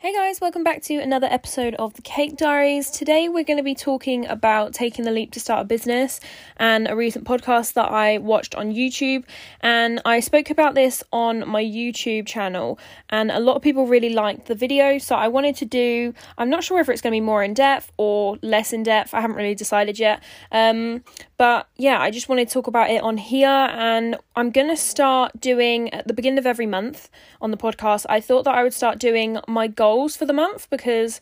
Hey guys, welcome back to another episode of the Cake Diaries. Today we're going to be talking about taking the leap to start a business and a recent podcast that I watched on YouTube. And I spoke about this on my YouTube channel, and a lot of people really liked the video. So I wanted to do, I'm not sure if it's going to be more in depth or less in depth, I haven't really decided yet. Um, but yeah, I just wanted to talk about it on here, and I'm going to start doing at the beginning of every month on the podcast. I thought that I would start doing my goals for the month because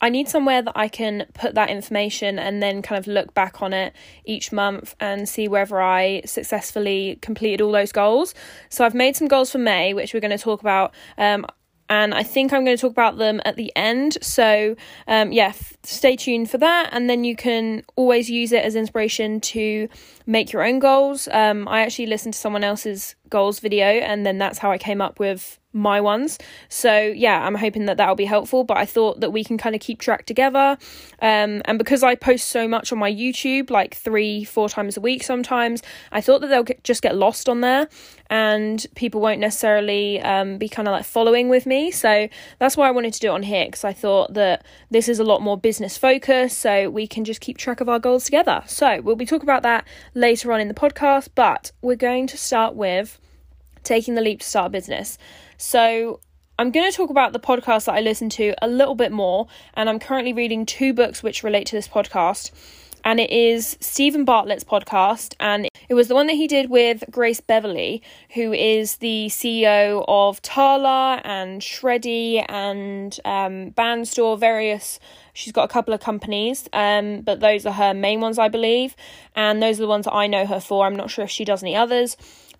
I need somewhere that I can put that information and then kind of look back on it each month and see whether I successfully completed all those goals. So I've made some goals for May, which we're going to talk about. Um, and I think I'm going to talk about them at the end. So, um, yeah, f- stay tuned for that. And then you can always use it as inspiration to make your own goals. Um, I actually listened to someone else's goals video, and then that's how I came up with my ones. So yeah, I'm hoping that that'll be helpful. But I thought that we can kind of keep track together. Um, and because I post so much on my YouTube, like three, four times a week sometimes, I thought that they'll get, just get lost on there, and people won't necessarily um, be kind of like following with me. So that's why I wanted to do it on here because I thought that this is a lot more business focused, so we can just keep track of our goals together. So we'll be talking about that later on in the podcast, but we're going to start with taking the leap to start a business. So, I'm going to talk about the podcast that I listen to a little bit more, and I'm currently reading two books which relate to this podcast. And it is Steven Bartlett's podcast, and it was the one that he did with Grace Beverley, who is the CEO of Tala and Shreddy and um, Bandstore, various. She's got a couple of companies, um, but those are her main ones, I believe, and those are the ones that I know her for. I'm not sure if she does any others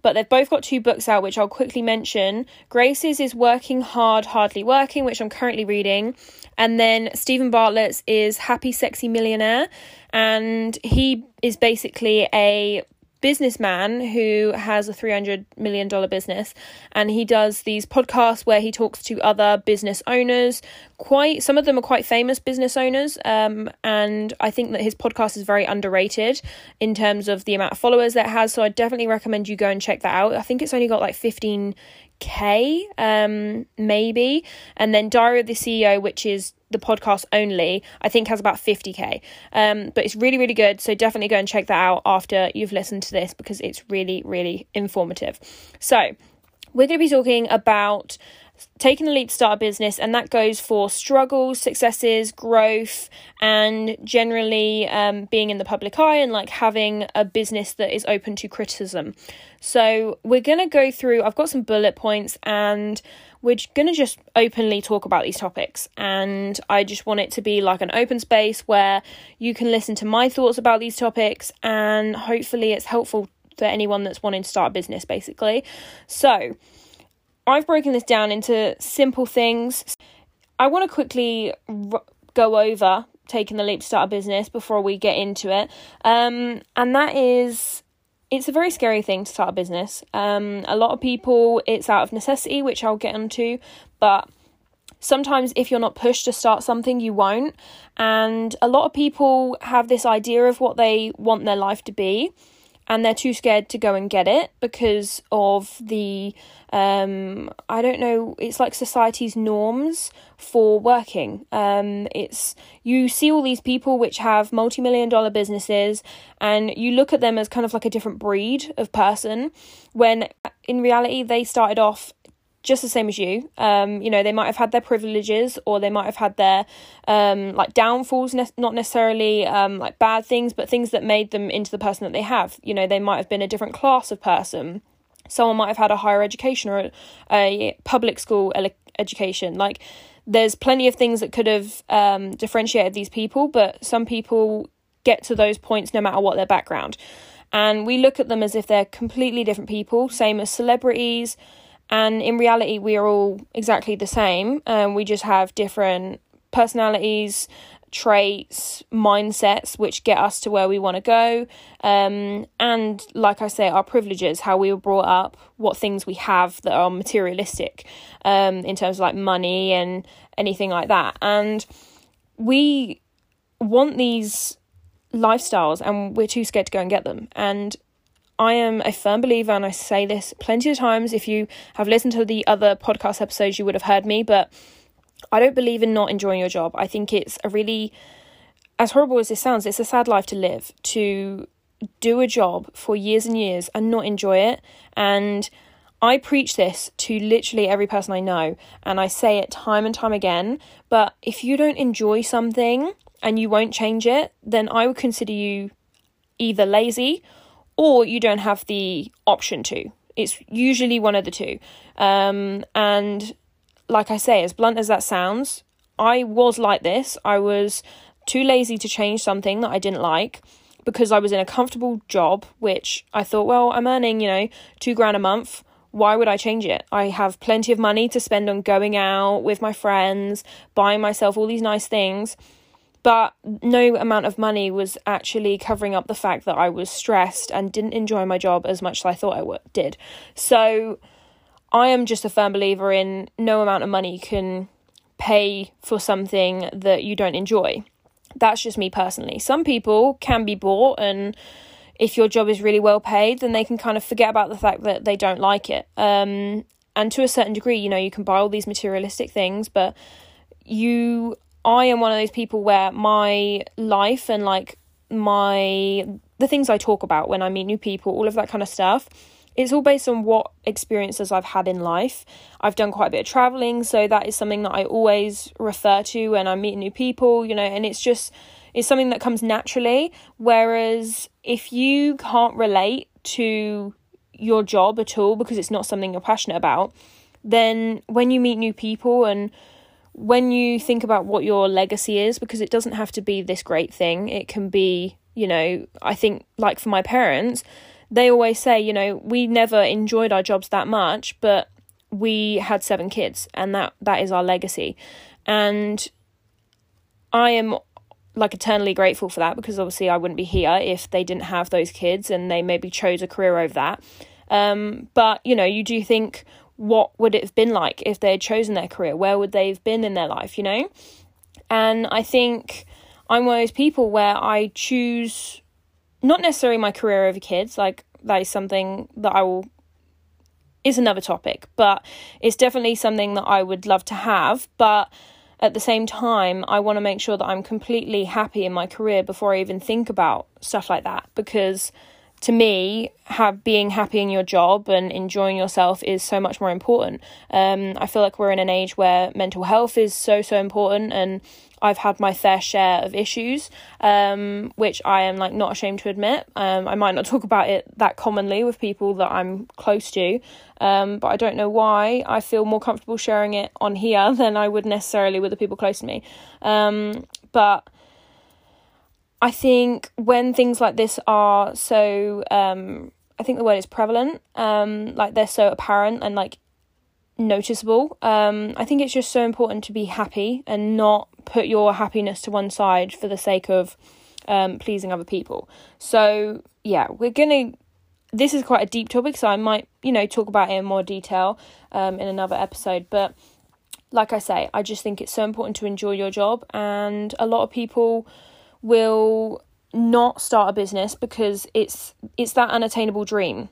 but they've both got two books out, which I'll quickly mention. Grace's is Working Hard, Hardly Working, which I'm currently reading. And then Steven Bartlett's is Happy Sexy Millionaire. And he is basically a businessman who has a $300 million business and he does these podcasts where he talks to other business owners. Quite some of them are quite famous business owners um, and i think that his podcast is very underrated in terms of the amount of followers that it has so i definitely recommend you go and check that out. I think it's only got like 15 K, um, maybe. And then Diary of the CEO, which is the podcast only, I think has about 50k. Um, but it's really, really good. So definitely go and check that out after you've listened to this because it's really, really informative. So we're going to be talking about taking the leap to start a business, and that goes for struggles, successes, growth, and generally um, being in the public eye and like having a business that is open to criticism. So, we're going to go through, I've got some bullet points, and we're going to just openly talk about these topics. And I just want it to be like an open space where you can listen to my thoughts about these topics, and hopefully, it's helpful for anyone that's wanting to start a business, basically. So, I've broken this down into simple things. I want to quickly r- go over taking the leap to start a business before we get into it. Um, and that is, it's a very scary thing to start a business. Um, a lot of people, it's out of necessity, which I'll get into, but sometimes if you're not pushed to start something, you won't. And a lot of people have this idea of what they want their life to be and they're too scared to go and get it because of the um i don't know it's like society's norms for working. Um it's you see all these people which have multi-million dollar businesses and you look at them as kind of like a different breed of person when in reality they started off just the same as you. Um, you know, they might have had their privileges or they might have had their um, like downfalls, ne- not necessarily um, like bad things, but things that made them into the person that they have. You know, they might have been a different class of person. Someone might have had a higher education or a, a public school ele- education. Like, there's plenty of things that could have um, differentiated these people, but some people get to those points no matter what their background. And we look at them as if they're completely different people, same as celebrities, and in reality, we are all exactly the same. Um, we just have different personalities, traits, mindsets, which get us to where we want to go. Um, and like I say, our privileges, how we were brought up, what things we have that are materialistic um, in terms of like money and anything like that. And we want these lifestyles and we're too scared to go and get them. And I am a firm believer, and I say this plenty of times. If you have listened to the other podcast episodes, you would have heard me, but I don't believe in not enjoying your job. I think it's a really, as horrible as this sounds, it's a sad life to live to do a job for years and years and not enjoy it. And I preach this to literally every person I know, and I say it time and time again. But if you don't enjoy something and you won't change it, then I would consider you either lazy or you don't have the option to. It's usually one of the two. Um, and like I say, as blunt as that sounds, I was like this. I was too lazy to change something that I didn't like because I was in a comfortable job, which I thought, well, I'm earning, you know, two grand a month. Why would I change it? I have plenty of money to spend on going out with my friends, buying myself all these nice things. But no amount of money was actually covering up the fact that I was stressed and didn't enjoy my job as much as I thought I did. So, I am just a firm believer in no amount of money can pay for something that you don't enjoy. That's just me personally. Some people can be bought, and if your job is really well paid, then they can kind of forget about the fact that they don't like it. Um, and to a certain degree, you know, you can buy all these materialistic things, but you, I am one of those people where my life and like my, the things I talk about when I meet new people, all of that kind of stuff it's all based on what experiences I've had in life. I've done quite a bit of traveling, so that is something that I always refer to when I'm meeting new people, you know, and it's just it's something that comes naturally. Whereas if you can't relate to your job at all because it's not something you're passionate about, then when you meet new people and when you think about what your legacy is, because it doesn't have to be this great thing, it can be, you know, I think like for my parents, they always say, you know, we never enjoyed our jobs that much, but we had seven kids and that that is our legacy. And I am like eternally grateful for that because obviously I wouldn't be here if they didn't have those kids and they maybe chose a career over that. Um, but you know, you do think what would it have been like if they had chosen their career? Where would they have been in their life, you know? And I think I'm one of those people where I choose not necessarily my career over kids, like that is something that I will is another topic, but it's definitely something that I would love to have, but at the same time, I want to make sure that I'm completely happy in my career before I even think about stuff like that because to me, have being happy in your job and enjoying yourself is so much more important. Um, I feel like we're in an age where mental health is so so important, and I've had my fair share of issues, um, which I am like not ashamed to admit. Um, I might not talk about it that commonly with people that I'm close to, um, but I don't know why I feel more comfortable sharing it on here than I would necessarily with the people close to me. Um, but I think when things like this are so, um, I think the word is prevalent, um, like they're so apparent and like noticeable. Um, I think it's just so important to be happy and not put your happiness to one side for the sake of um, pleasing other people. So, yeah, we're going to. This is quite a deep topic, so I might, you know, talk about it in more detail um, in another episode. But like I say, I just think it's so important to enjoy your job, and a lot of people will not start a business because it's it's that unattainable dream.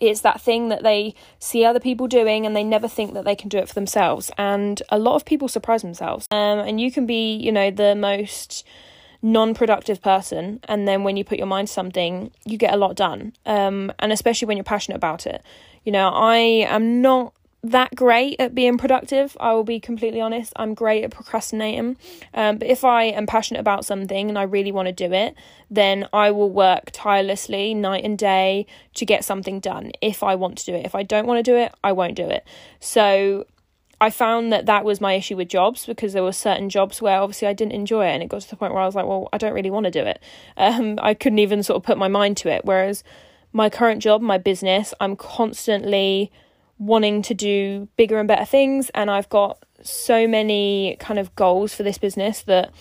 It's that thing that they see other people doing and they never think that they can do it for themselves. And a lot of people surprise themselves. Um, and you can be you know the most non-productive person. And then when you put your mind to something you get a lot done. Um, and especially when you're passionate about it. You know i am not that great at being productive. I will be completely honest. I'm great at procrastinating. Um, but if I am passionate about something and I really want to do it, then I will work tirelessly night and day to get something done if I want to do it. If I don't want to do it, I won't do it. So I found that that was my issue with jobs because there were certain jobs where obviously I didn't enjoy it and it got to the point where I was like, well, I don't really want to do it. Um, I couldn't even sort of put my mind to it. Whereas my current job, my business, I'm constantly wanting to do bigger and better things and I've got so many kind of goals for this business that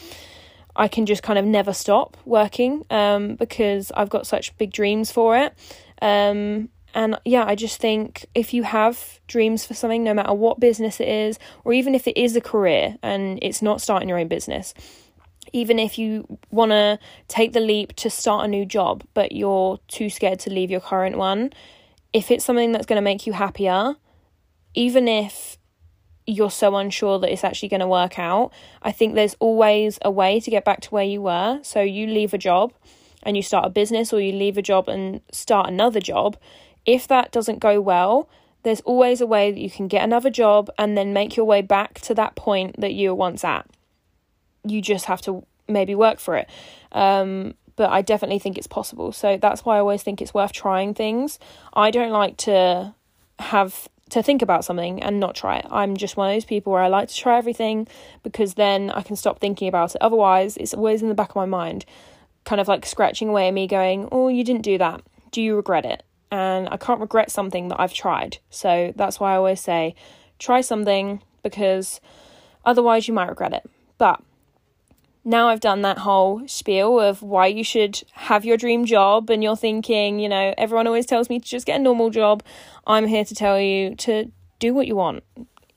I can just kind of never stop working um, because I've got such big dreams for it. Um, and yeah, I just think if you have dreams for something, no matter what business it is, or even if it is a career and it's not starting your own business, even if you want to take the leap to start a new job, but you're too scared to leave your current one, if it's something that's going to make you happier, even if you're so unsure that it's actually going to work out. I think there's always a way to get back to where you were. So you leave a job and you start a business, or you leave a job and start another job. If that doesn't go well, there's always a way that you can get another job and then make your way back to that point that you were once at. You just have to maybe work for it. Um, but I definitely think it's possible. So that's why I always think it's worth trying things. I don't like to have to think about something and not try it. I'm just one of those people where I like to try everything because then I can stop thinking about it. Otherwise, it's always in the back of my mind, kind of like scratching away at me, going, Oh, you didn't do that. Do you regret it? And I can't regret something that I've tried. So that's why I always say, try something because otherwise you might regret it. But now I've done that whole spiel of why you should have your dream job, and you're thinking, you know, everyone always tells me to just get a normal job. I'm here to tell you to do what you want.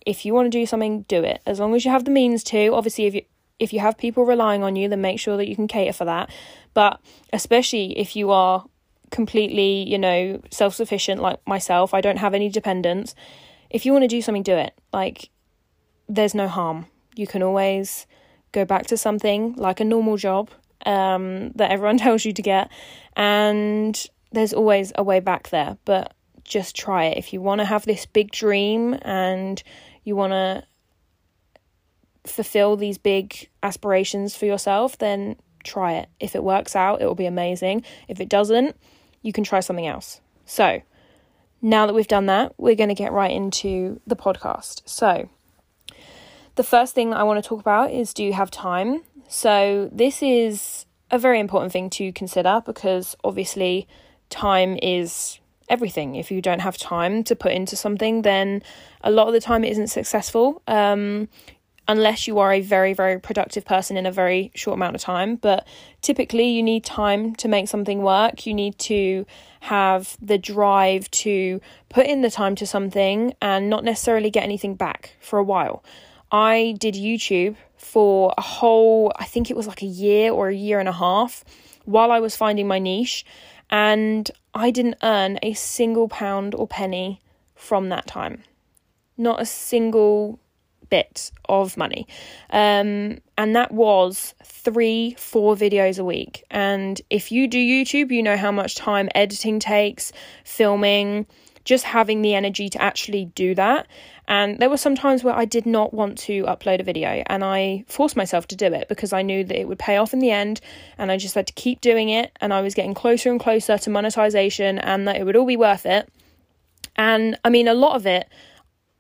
If you want to do something, do it. As long as you have the means to. Obviously, if you if you have people relying on you, then make sure that you can cater for that. But especially if you are completely, you know, self sufficient like myself, I don't have any dependents. If you want to do something, do it. Like, there's no harm. You can always go back to something like a normal job um, that everyone tells you to get, and there's always a way back there. But just try it. If you want to have this big dream and you want to fulfill these big aspirations for yourself, then try it. If it works out, it will be amazing. If it doesn't, you can try something else. So, now that we've done that, we're going to get right into the podcast. So, the first thing I want to talk about is do you have time? So, this is a very important thing to consider because obviously, time is everything. If you don't have time to put into something, then a lot of the time it isn't successful. Um, unless you are a very, very productive person in a very short amount of time. But typically, you need time to make something work. You need to have the drive to put in the time to something and not necessarily get anything back for a while. I did YouTube for a whole, I think it was like a year or a year and a half while I was finding my niche, and I didn't earn a single pound or penny from that time. Not a single bit of money. Um, and that was three, four videos a week. And if you do YouTube, you know how much time editing takes, filming, just having the energy to actually do that. And there were some times where I did not want to upload a video and I forced myself to do it because I knew that it would pay off in the end and I just had to keep doing it and I was getting closer and closer to monetization and that it would all be worth it. And I mean, a lot of it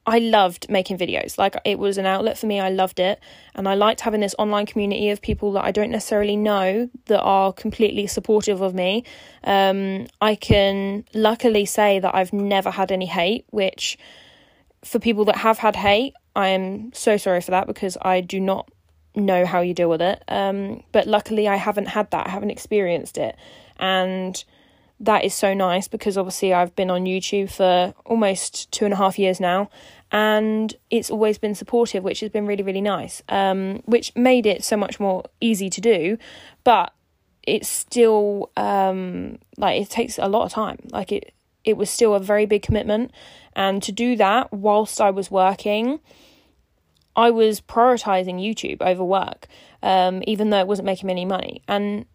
I loved making videos. Like it was an outlet for me. I loved it. And I liked having this online community of people that I don't necessarily know that are completely supportive of me. Um, I can luckily say that I've never had any hate, which for people that have had hate, I am so sorry for that because I do not know how you deal with it. Um, but luckily, I haven't had that. I haven't experienced it. And that is so nice because obviously I've been on YouTube for almost two and a half years now, and it's always been supportive, which has been really, really nice. Um, which made it so much more easy to do, but it's still um, like it takes a lot of time. Like it, it was still a very big commitment, and to do that whilst I was working, I was prioritizing YouTube over work, um, even though it wasn't making me any money. And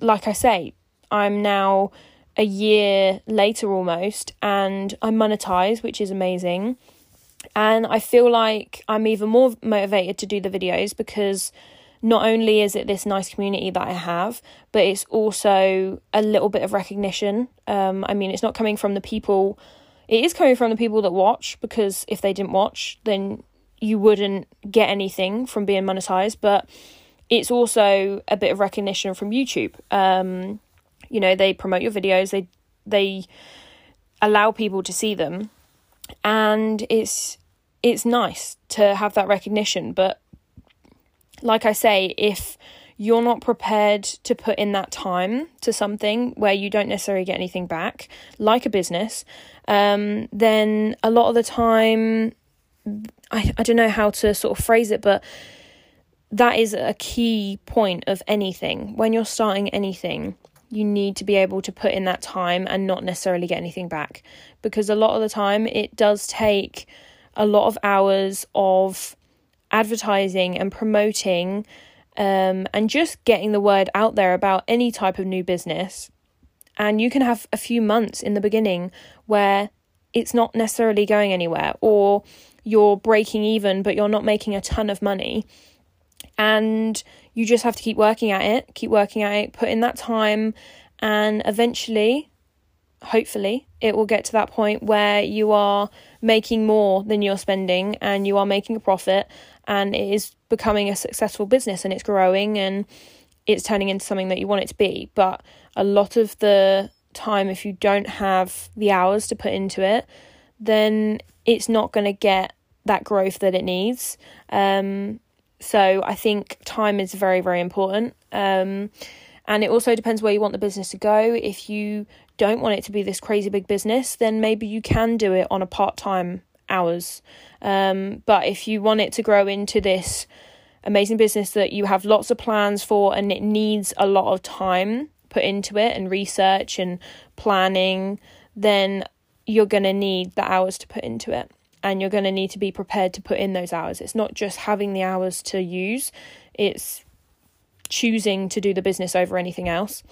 like I say, I'm now a year later almost and I monetize, which is amazing. And I feel like I'm even more motivated to do the videos because not only is it this nice community that I have, but it's also a little bit of recognition. Um, I mean, it's not coming from the people, it is coming from the people that watch because if they didn't watch, then you wouldn't get anything from being monetized. But it's also a bit of recognition from YouTube. Um, you know they promote your videos they they allow people to see them. And it's it's nice to have that recognition but like i say if you're not prepared to put in that time to something where you don't necessarily get anything back like a business um, then a lot of the time I, I don't know how to sort of phrase it but that is a key point of anything. When you're starting anything you need to be able to put in that time and not necessarily get anything back because a lot of the time it does take a lot of hours of advertising and promoting um, and just getting the word out there about any type of new business. And you can have a few months in the beginning where it's not necessarily going anywhere, or you're breaking even, but you're not making a ton of money. And you just have to keep working at it, keep working at it, put in that time, and eventually, hopefully, it will get to that point where you are making more than you're spending and you are making a profit and it is becoming a successful business and it's growing and it's turning into something that you want it to be. But a lot of the time, if you don't have the hours to put into it, then it's not going to get that growth that it needs. Um, so I think time is very, very important. Um, and it also depends where you want the business to go. If you don't want it to be this crazy big business, then maybe you can do it on a part time hours. Um, but if you want it to grow into this amazing business that you have lots of plans for and it needs a lot of time put into it and research and planning, then you're going to need the hours to put into it. And you're going to need to be prepared to put in those hours. It's not just having the hours to use, it's choosing to do the business over anything else.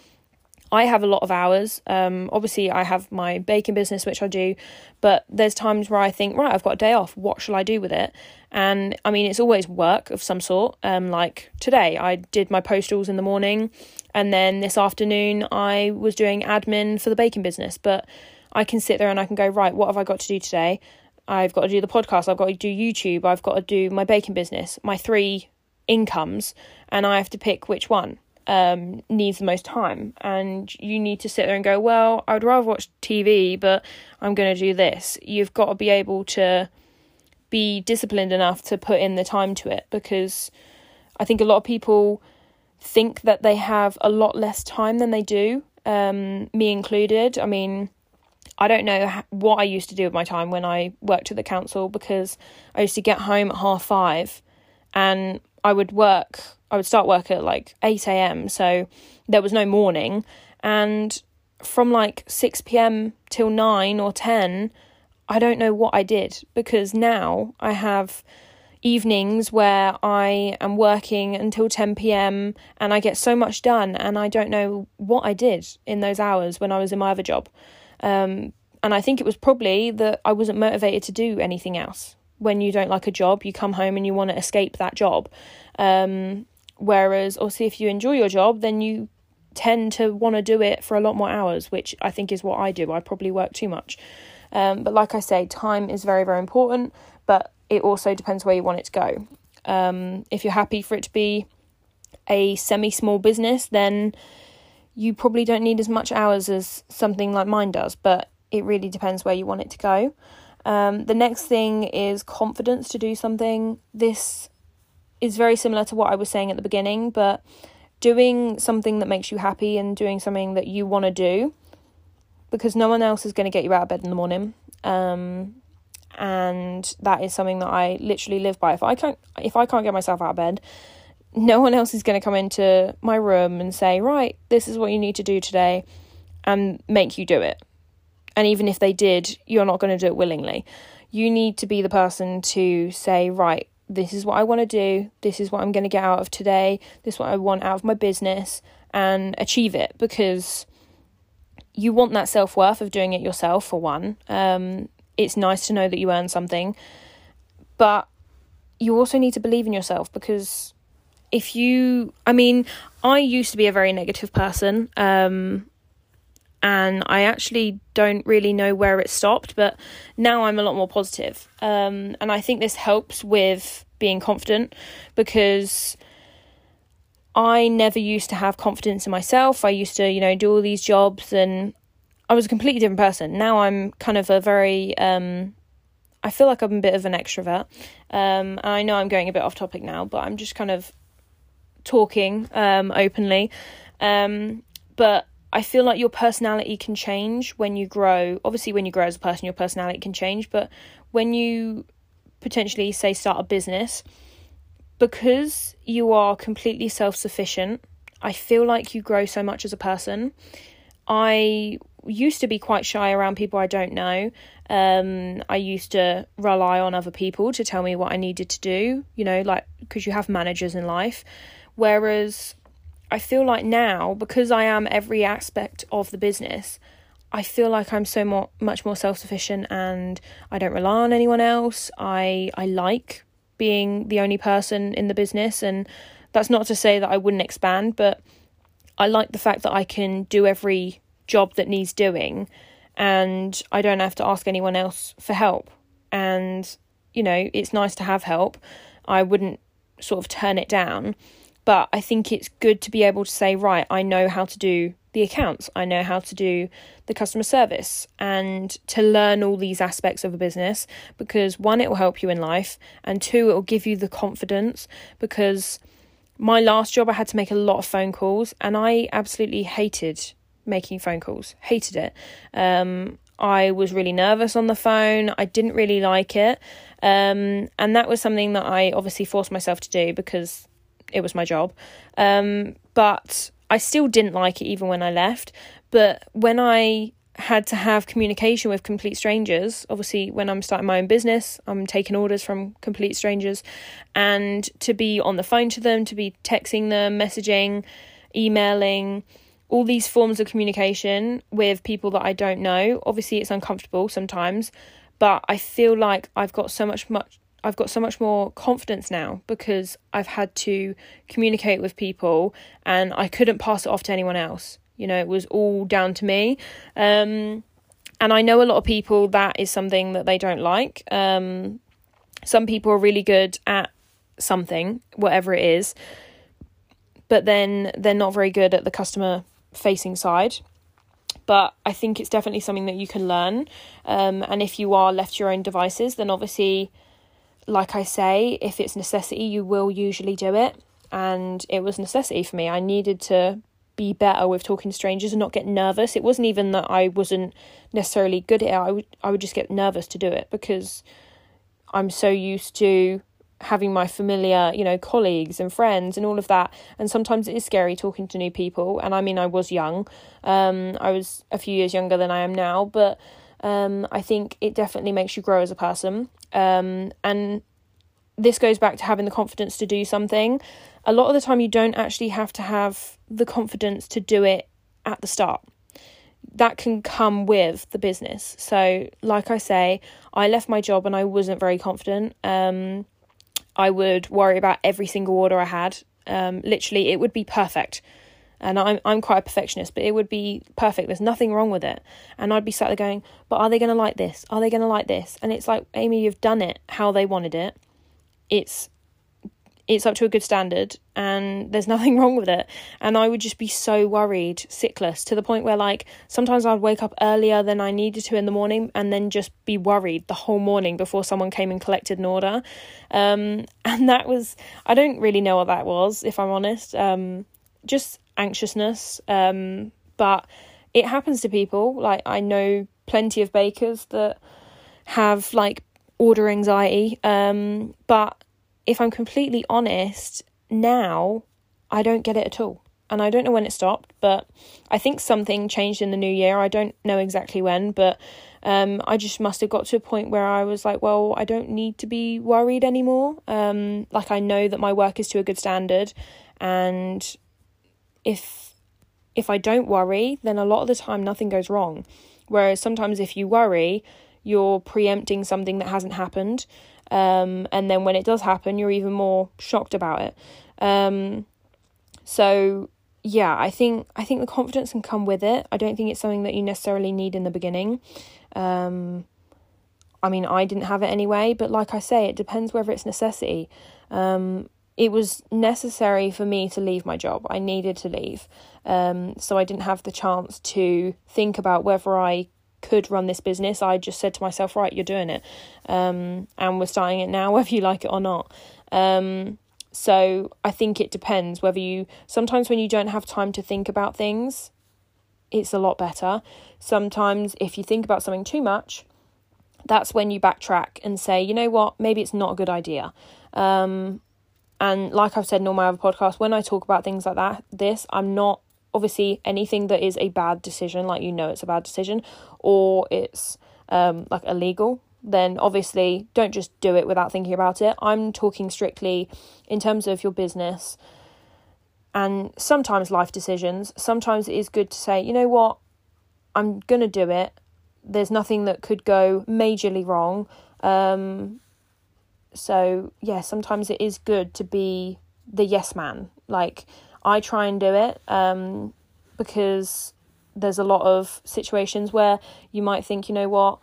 I have a lot of hours. Um, obviously, I have my baking business, which I do, but there's times where I think, right, I've got a day off. What shall I do with it? And I mean, it's always work of some sort. Um, like today, I did my postals in the morning, and then this afternoon, I was doing admin for the baking business. But I can sit there and I can go, right, what have I got to do today? I've got to do the podcast, I've got to do YouTube, I've got to do my baking business, my three incomes, and I have to pick which one um, needs the most time. And you need to sit there and go, well, I would rather watch TV, but I'm going to do this. You've got to be able to be disciplined enough to put in the time to it because I think a lot of people think that they have a lot less time than they do, um, me included. I mean, I don't know what I used to do with my time when I worked at the council because I used to get home at half five and I would work I would start work at like 8 a.m. So there was no morning. And from like 6 p.m. till 9 or 10, I don't know what I did because now I have evenings where I am working until 10 p.m. and I get so much done and I don't know what I did in those hours when I was in my other job. Um, and I think it was probably that I wasn't motivated to do anything else. When you don't like a job, you come home and you want to escape that job. Um, Whereas, obviously, if you enjoy your job, then you tend to want to do it for a lot more hours, which I think is what I do. I probably work too much. Um, but like I say, time is very, very important, but it also depends where you want it to go. Um, if you're happy for it to be a semi small business, then you probably don't need as much hours as something like mine does, but it really depends where you want it to go. Um, the next thing is confidence to do something. This is very similar to what I was saying at the beginning, but doing something that makes you happy and doing something that you want to do because no one else is going to get you out of bed in the morning. Um, and that is something that I literally live by. If I can't if I can't get myself out of bed, no one else is going to come into my room and say, "Right, this is what you need to do today." and make you do it. And even if they did, you're not going to do it willingly. You need to be the person to say, "Right, this is what I want to do, this is what I'm going to get out of today, this is what I want out of my business, and achieve it because you want that self worth of doing it yourself, for one. Um, it's nice to know that you earn something, but you also need to believe in yourself because if you, I mean, I used to be a very negative person. Um, and I actually don't really know where it stopped, but now I'm a lot more positive. Um, and I think this helps with being confident because I never used to have confidence in myself. I used to, you know, do all these jobs and I was a completely different person. Now I'm kind of a very, um, I feel like I'm a bit of an extrovert. Um, I know I'm going a bit off topic now, but I'm just kind of talking um, openly. Um, but I feel like your personality can change when you grow. Obviously, when you grow as a person, your personality can change, but when you potentially say start a business, because you are completely self sufficient, I feel like you grow so much as a person. I used to be quite shy around people I don't know. Um, I used to rely on other people to tell me what I needed to do, you know, like because you have managers in life. Whereas I feel like now, because I am every aspect of the business, I feel like I'm so more, much more self sufficient and I don't rely on anyone else. I I like being the only person in the business, and that's not to say that I wouldn't expand, but I like the fact that I can do every job that needs doing and I don't have to ask anyone else for help. And, you know, it's nice to have help. I wouldn't sort of turn it down. But I think it's good to be able to say, right, I know how to do the accounts, I know how to do the customer service, and to learn all these aspects of a business because one, it will help you in life, and two, it will give you the confidence because my last job, I had to make a lot of phone calls, and I absolutely hated making phone calls. Hated it. Um, I was really nervous on the phone. I didn't really like it. Um, and that was something that I obviously forced myself to do because it was my job. Um, but I still didn't like it even when I left. But when I had to have communication with complete strangers, obviously, when I'm starting my own business, I'm taking orders from complete strangers, and to be on the phone to them, to be texting them, messaging, emailing, all these forms of communication with people that I don't know. Obviously, it's uncomfortable sometimes, but I feel like I've got so much much I've got so much more confidence now because I've had to communicate with people and I couldn't pass it off to anyone else. You know, it was all down to me. Um, and I know a lot of people that is something that they don't like. Um, some people are really good at something, whatever it is, but then they're not very good at the customer facing side but I think it's definitely something that you can learn. Um, and if you are left to your own devices, then obviously, like I say, if it's necessity, you will usually do it. And it was necessity for me. I needed to be better with talking to strangers and not get nervous. It wasn't even that I wasn't necessarily good at it. I would I would just get nervous to do it because I'm so used to having my familiar, you know, colleagues and friends and all of that. And sometimes it is scary talking to new people. And I mean, I was young. Um, I was a few years younger than I am now, but um, I think it definitely makes you grow as a person. Um, and this goes back to having the confidence to do something. A lot of the time, you don't actually have to have the confidence to do it at the start. That can come with the business. So, like I say, I left my job and I wasn't very confident. Um, I would worry about every single order I had. Um, literally, it would be perfect. And I'm I'm quite a perfectionist, but it would be perfect. There's nothing wrong with it. And I'd be sat there going, but are they going to like this? Are they going to like this? And it's like, Amy, you've done it how they wanted it. It's it's up to a good standard and there's nothing wrong with it. And I would just be so worried, sickless, to the point where like sometimes I'd wake up earlier than I needed to in the morning and then just be worried the whole morning before someone came and collected an order. Um, and that was, I don't really know what that was, if I'm honest. Um, just anxiousness. Um, but it happens to people. Like I know plenty of bakers that have like order anxiety. Um, but if I'm completely honest, now I don't get it at all. And I don't know when it stopped, but I think something changed in the new year. I don't know exactly when, but um, I just must have got to a point where I was like, well, I don't need to be worried anymore. Um, like I know that my work is to a good standard, and if if I don't worry, then a lot of the time nothing goes wrong. Whereas sometimes if you worry, you're preempting something that hasn't happened. Um, and then when it does happen, you're even more shocked about it. Um, so yeah, I think I think the confidence can come with it. I don't think it's something that you necessarily need in the beginning. Um, I mean, I didn't have it anyway, but like I say, it depends whether it's necessity. Um, it was necessary for me to leave my job. I needed to leave. Um, so I didn't have the chance to think about whether I could run this business. I just said to myself, right, you're doing it. Um, and we're starting it now, whether you like it or not. Um, so I think it depends whether you, sometimes when you don't have time to think about things, it's a lot better. Sometimes if you think about something too much, that's when you backtrack and say, you know what, maybe it's not a good idea. Um, and like I've said in all my other podcasts, when I talk about things like that, this, I'm not obviously anything that is a bad decision, like you know it's a bad decision, or it's um, like illegal, then obviously don't just do it without thinking about it. I'm talking strictly in terms of your business and sometimes life decisions. Sometimes it is good to say, you know what, I'm going to do it. There's nothing that could go majorly wrong. Um, so, yeah, sometimes it is good to be the yes man. Like, I try and do it um, because there's a lot of situations where you might think, you know what,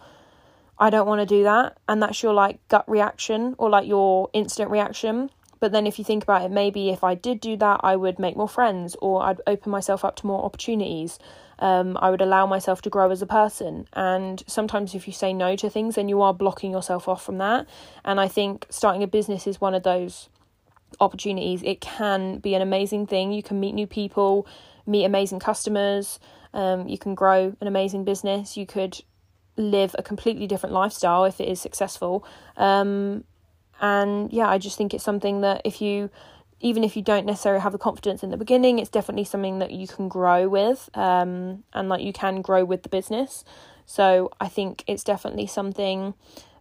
I don't want to do that. And that's your like gut reaction or like your instant reaction. But then if you think about it, maybe if I did do that, I would make more friends or I'd open myself up to more opportunities. Um, I would allow myself to grow as a person. And sometimes if you say no to things, then you are blocking yourself off from that. And I think starting a business is one of those opportunities. It can be an amazing thing. You can meet new people, meet amazing customers. Um, you can grow an amazing business. You could live a completely different lifestyle if it is successful. Um, and yeah, I just think it's something that if you, even if you don't necessarily have the confidence in the beginning, it's definitely something that you can grow with, um, and like you can grow with the business. So I think it's definitely something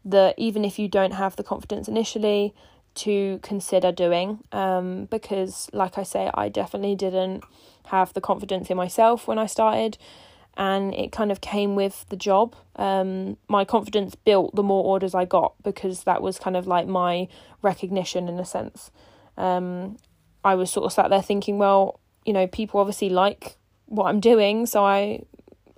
that even if you don't have the confidence initially, to consider doing. Um, because like I say, I definitely didn't have the confidence in myself when I started and it kind of came with the job. Um, my confidence built the more orders I got because that was kind of like my recognition in a sense. Um, I was sort of sat there thinking, well, you know, people obviously like what I'm doing, so I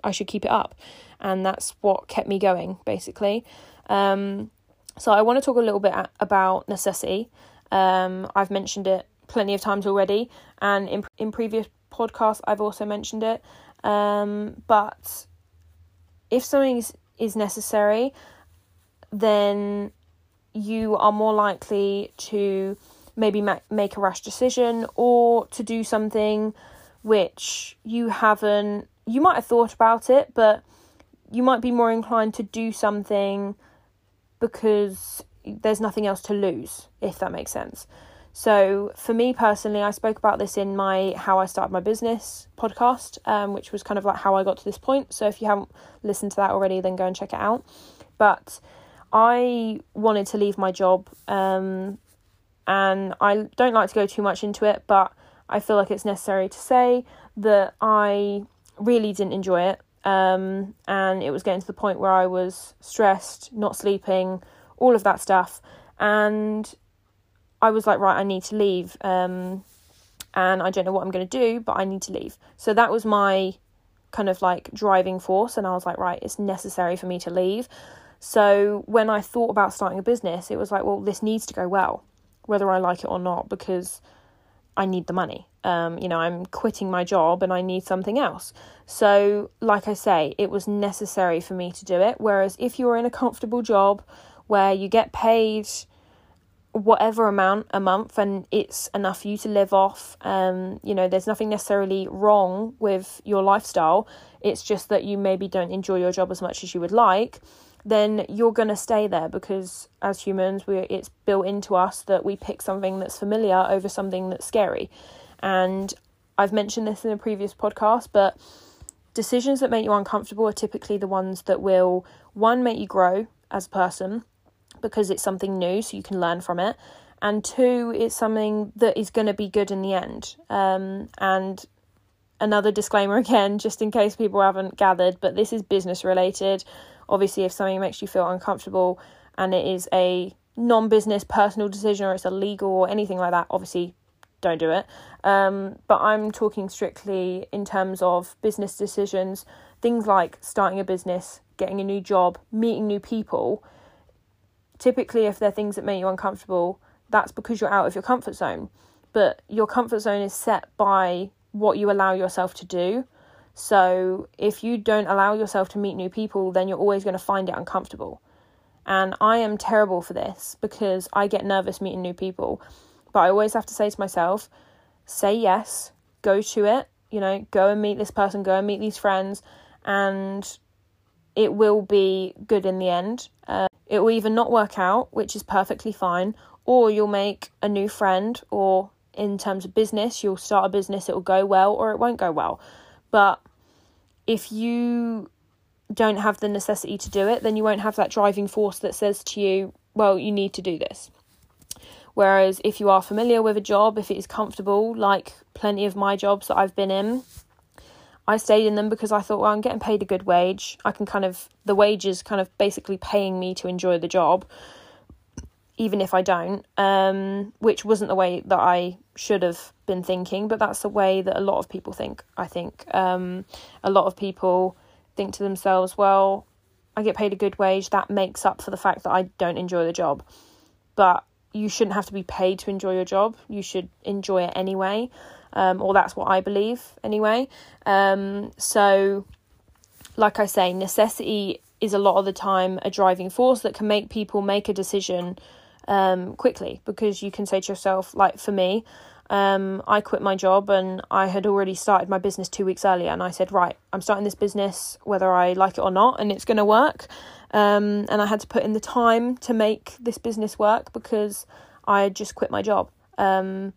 I should keep it up, and that's what kept me going basically. Um, so I want to talk a little bit about necessity. Um, I've mentioned it plenty of times already, and in in previous podcasts I've also mentioned it. Um, but if something is, is necessary, then you are more likely to maybe ma- make a rash decision or to do something which you haven't, you might have thought about it, but you might be more inclined to do something because there's nothing else to lose, if that makes sense. So, for me personally, I spoke about this in my How I Started My Business podcast, um, which was kind of like how I got to this point. So, if you haven't listened to that already, then go and check it out. But I wanted to leave my job, um, and I don't like to go too much into it, but I feel like it's necessary to say that I really didn't enjoy it. Um, and it was getting to the point where I was stressed, not sleeping, all of that stuff. And I was like, right, I need to leave. Um, and I don't know what I'm going to do, but I need to leave. So that was my kind of like driving force. And I was like, right, it's necessary for me to leave. So when I thought about starting a business, it was like, well, this needs to go well, whether I like it or not, because I need the money. Um, you know, I'm quitting my job and I need something else. So, like I say, it was necessary for me to do it. Whereas if you're in a comfortable job where you get paid whatever amount a month and it's enough for you to live off um you know there's nothing necessarily wrong with your lifestyle it's just that you maybe don't enjoy your job as much as you would like then you're going to stay there because as humans we it's built into us that we pick something that's familiar over something that's scary and I've mentioned this in a previous podcast but decisions that make you uncomfortable are typically the ones that will one make you grow as a person because it's something new, so you can learn from it. And two, it's something that is going to be good in the end. Um, and another disclaimer again, just in case people haven't gathered, but this is business related. Obviously, if something makes you feel uncomfortable and it is a non business personal decision or it's illegal or anything like that, obviously don't do it. Um, but I'm talking strictly in terms of business decisions, things like starting a business, getting a new job, meeting new people. Typically if they're things that make you uncomfortable that's because you're out of your comfort zone. But your comfort zone is set by what you allow yourself to do so if you don't allow yourself to meet new people then you're always going to find it uncomfortable and i am terrible for this because i get nervous meeting new people but i always have to say to myself say yes go to it you know go and meet this person go and meet these friends and it will be good in the end uh, it will either not work out, which is perfectly fine, or you'll make a new friend or in terms of business. You'll start a business, it will go well or it won't go well. But if you don't have the necessity to do it, then you won't have that driving force that says to you, well, you need to do this. Whereas if you are familiar with a job, if it is comfortable, like plenty of my jobs that I've been in, I stayed in them because I thought, well, I'm getting paid a good wage. I can kind of, the wage is kind of basically paying me to enjoy the job, even if I don't, um, which wasn't the way that I should have been thinking, but that's the way that a lot of people think, I think. Um, a lot of people think to themselves, well, I get paid a good wage, that makes up for the fact that I don't enjoy the job. But you shouldn't have to be paid to enjoy your job, you should enjoy it anyway um, or that's what I believe anyway. Um, so, like I say, necessity is a lot of the time a driving force that can make people make a decision um, quickly because you can say to yourself, like for me, um, I quit my job and I had already started my business two weeks earlier, and I said, right, I'm starting this business whether I like it or not, and it's going to work. Um, and I had to put in the time to make this business work because I had just quit my job. Um,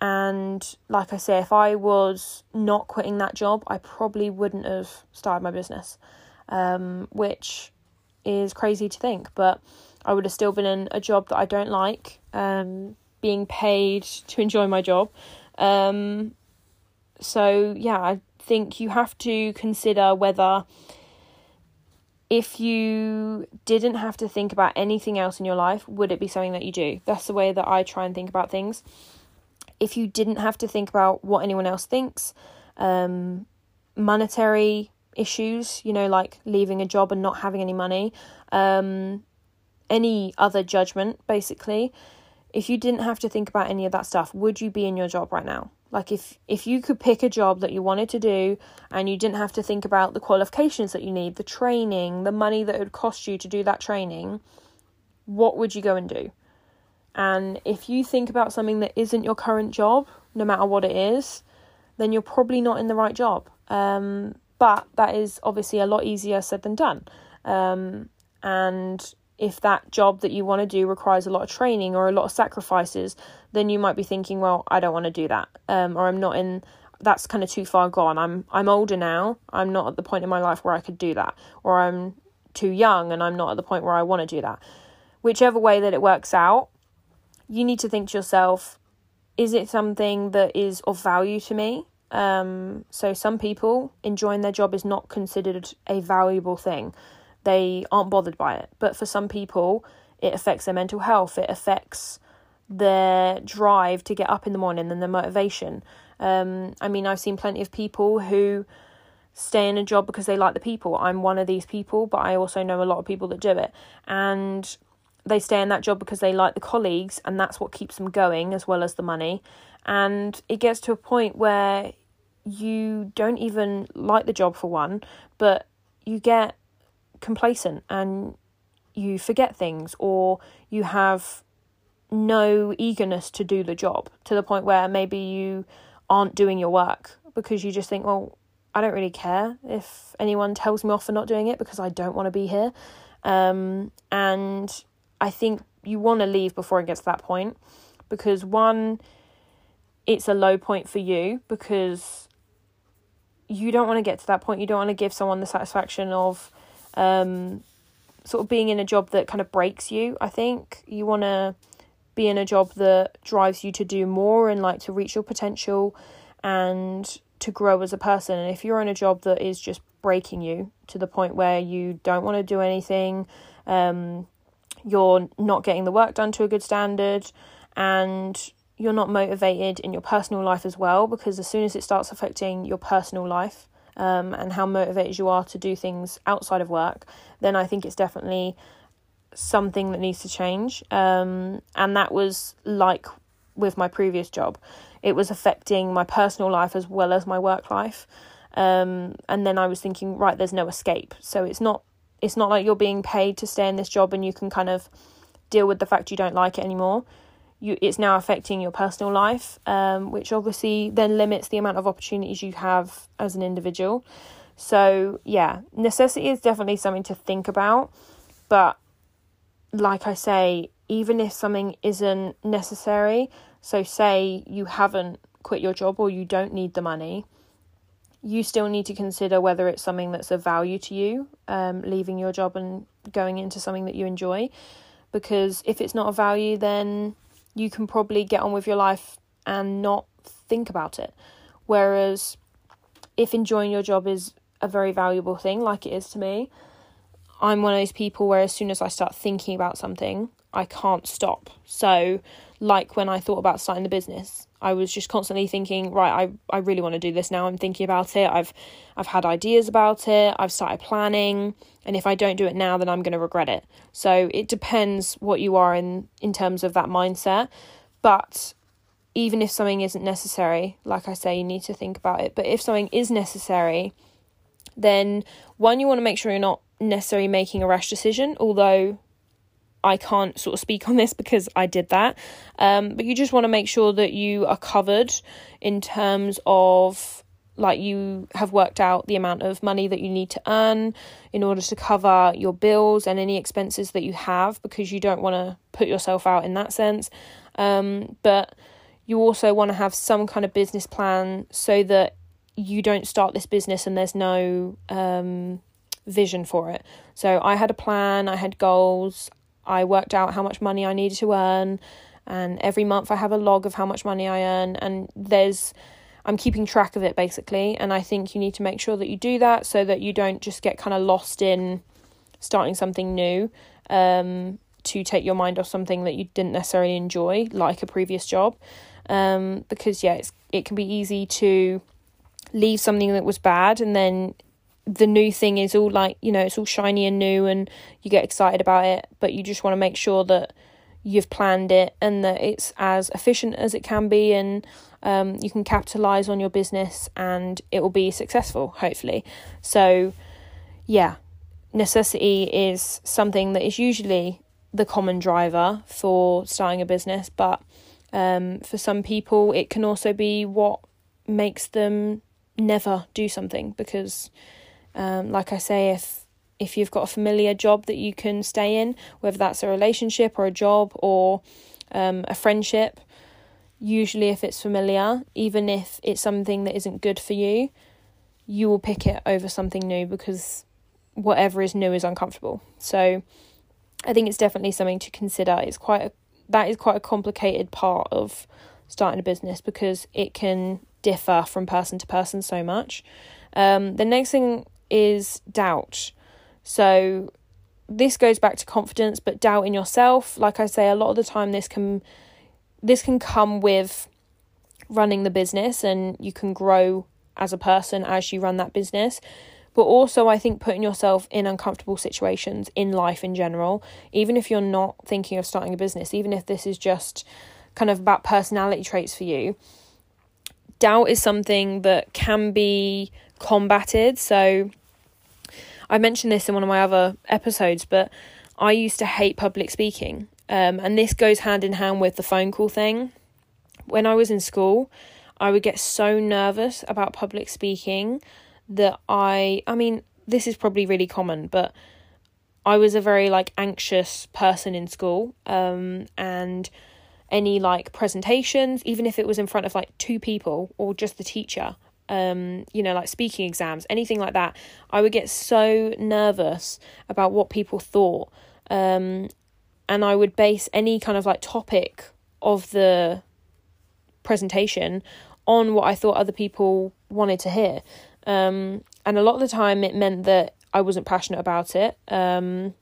and like I say, if I was not quitting that job, I probably wouldn't have started my business, um, which is crazy to think. But I would have still been in a job that I don't like, um, being paid to enjoy my job. Um, so, yeah, I think you have to consider whether if you didn't have to think about anything else in your life, would it be something that you do? That's the way that I try and think about things if you didn't have to think about what anyone else thinks, um, monetary issues, you know, like leaving a job and not having any money, um, any other judgment, basically, if you didn't have to think about any of that stuff, would you be in your job right now? Like if if you could pick a job that you wanted to do and you didn't have to think about the qualifications that you need, the training, the money that it would cost you to do that training, what would you go and do? And if you think about something that isn't your current job, no matter what it is, then you're probably not in the right job. Um, but that is obviously a lot easier said than done. Um, and if that job that you want to do requires a lot of training or a lot of sacrifices, then you might be thinking, well, I don't want to do that, um, or I'm not in. That's kind of too far gone. I'm I'm older now. I'm not at the point in my life where I could do that, or I'm too young and I'm not at the point where I want to do that. Whichever way that it works out, you need to think to yourself is it something that is of value to me? Um, so, some people enjoying their job is not considered a valuable thing, they aren't bothered by it. But for some people, it affects their mental health, it affects their drive to get up in the morning and their motivation. Um, I mean, I've seen plenty of people who stay in a job because they like the people. I'm one of these people, but I also know a lot of people that do it. And they stay in that job because they like the colleagues and that's what keeps them going as well as the money and it gets to a point where you don't even like the job for one but you get complacent and you forget things or you have no eagerness to do the job to the point where maybe you aren't doing your work because you just think well I don't really care if anyone tells me off for not doing it because I don't want to be here um, and I think you want to leave before it gets to that point because one, it's a low point for you because you don't want to get to that point. You don't want to give someone the satisfaction of um, sort of being in a job that kind of breaks you. I think you want to be in a job that drives you to do more and like to reach your potential and to grow as a person. And if you're in a job that is just breaking you to the point where you don't want to do anything, um, you're not getting the work done to a good standard, and you're not motivated in your personal life as well because as soon as it starts affecting your personal life um, and how motivated you are to do things outside of work, then I think it's definitely something that needs to change. Um, and that was like with my previous job, it was affecting my personal life as well as my work life. Um, and then I was thinking, right, there's no escape. So it's not it's not like you're being paid to stay in this job and you can kind of deal with the fact you don't like it anymore. You, it's now affecting your personal life, um, which obviously then limits the amount of opportunities you have as an individual. So, yeah, necessity is definitely something to think about. But, like I say, even if something isn't necessary, So, say you haven't quit your job or you don't need the money, you still need to consider whether it's something that's of value to you, um, leaving your job and going into something that you enjoy. Because if it's not a value, then you can probably get on with your life and not think about it. Whereas if enjoying your job is a very valuable thing, like it is to me, I'm one of those people where as soon as I start thinking about something, I can't stop. So, like when I thought about starting the business, I was just constantly thinking, right, I, I really want to do this now. I'm thinking about it. I've I've had ideas about it. I've started planning, and if I don't do it now, then I'm going to regret it. So it depends what you are in in terms of that mindset. But even if something isn't necessary, like I say, you need to think about it. But if something is necessary, then one, you want to make sure you're not necessarily making a rash decision, although I can't sort of speak on this because I did that. Um, but you just want to make sure that you are covered in terms of like you have worked out the amount of money that you need to earn in order to cover your bills and any expenses that you have because you don't want to put yourself out in that sense. Um, but you also want to have some kind of business plan so that you don't start this business and there's no um, vision for it. So I had a plan, I had goals, I worked out how much money I needed to earn, and every month I have a log of how much money I earn, and there's I'm keeping track of it basically, and I think you need to make sure that you do that so that you don't just get kind of lost in starting something new um, to take your mind off something that you didn't necessarily enjoy, like a previous job. Um, because yeah, it's it can be easy to leave something that was bad and then the new thing is all like you know it's all shiny and new and you get excited about it but you just want to make sure that you've planned it and that it's as efficient as it can be and um, you can capitalize on your business and it will be successful hopefully. So yeah necessity is something that is usually the common driver for starting a business but um, for some people it can also be what makes them never do something because um, like I say, if if you've got a familiar job that you can stay in, whether that's a relationship or a job or um, a friendship, usually if it's familiar, even if it's something that isn't good for you, you will pick it over something new because whatever is new is uncomfortable. So I think it's definitely something to consider. It's quite a that is quite a complicated part of starting a business because it can differ from person to person so much. Um, the next thing is doubt. So this goes back to confidence, but doubt in yourself. Like I say, a lot of the time this can this can come with running the business and you can grow as a person as you run that business. But also, I think putting yourself in uncomfortable situations in life in general, even if you're not thinking of starting a business, even if this is just kind of about personality traits for you, doubt is something that can be combated. So, I mentioned this in one of my other episodes, but I used to hate public speaking. Um, and this goes hand in hand with the phone call thing. When I was in school, I would get so nervous about public speaking that I, I mean, this is probably really common, but I was a very like anxious person in school. Um, and any like presentations, even if it was in front of like two people or just the teacher, um, you know, like speaking exams, anything like that, I would get so nervous about what people thought. Um, and I would base any kind of like topic of the presentation on what I thought other people wanted to hear. Um, and a lot of the time it meant that I wasn't passionate about it. Um,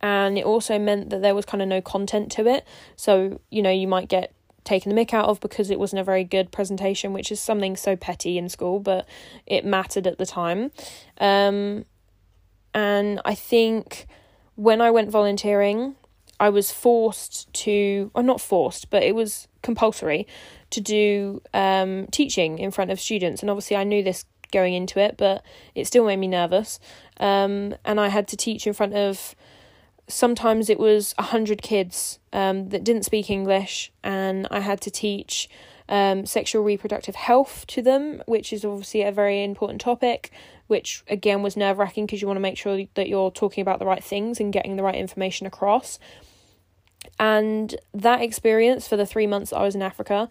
and it also meant that there was kind of no content to it. So, you know, you might get taken the mick out of because it wasn't a very good presentation, which is something so petty in school, but it mattered at the time. Um, and I think when I went volunteering, I was forced to, or not forced, but it was compulsory to do um, teaching in front of students. And obviously, I knew this going into it, but it still made me nervous. Um, and I had to teach in front of sometimes it was a hundred kids um, that didn't speak English, and I had to teach um, sexual reproductive health to them, which is obviously a very important topic. Which again was nerve wracking because you want to make sure that you're talking about the right things and getting the right information across. And that experience for the three months I was in Africa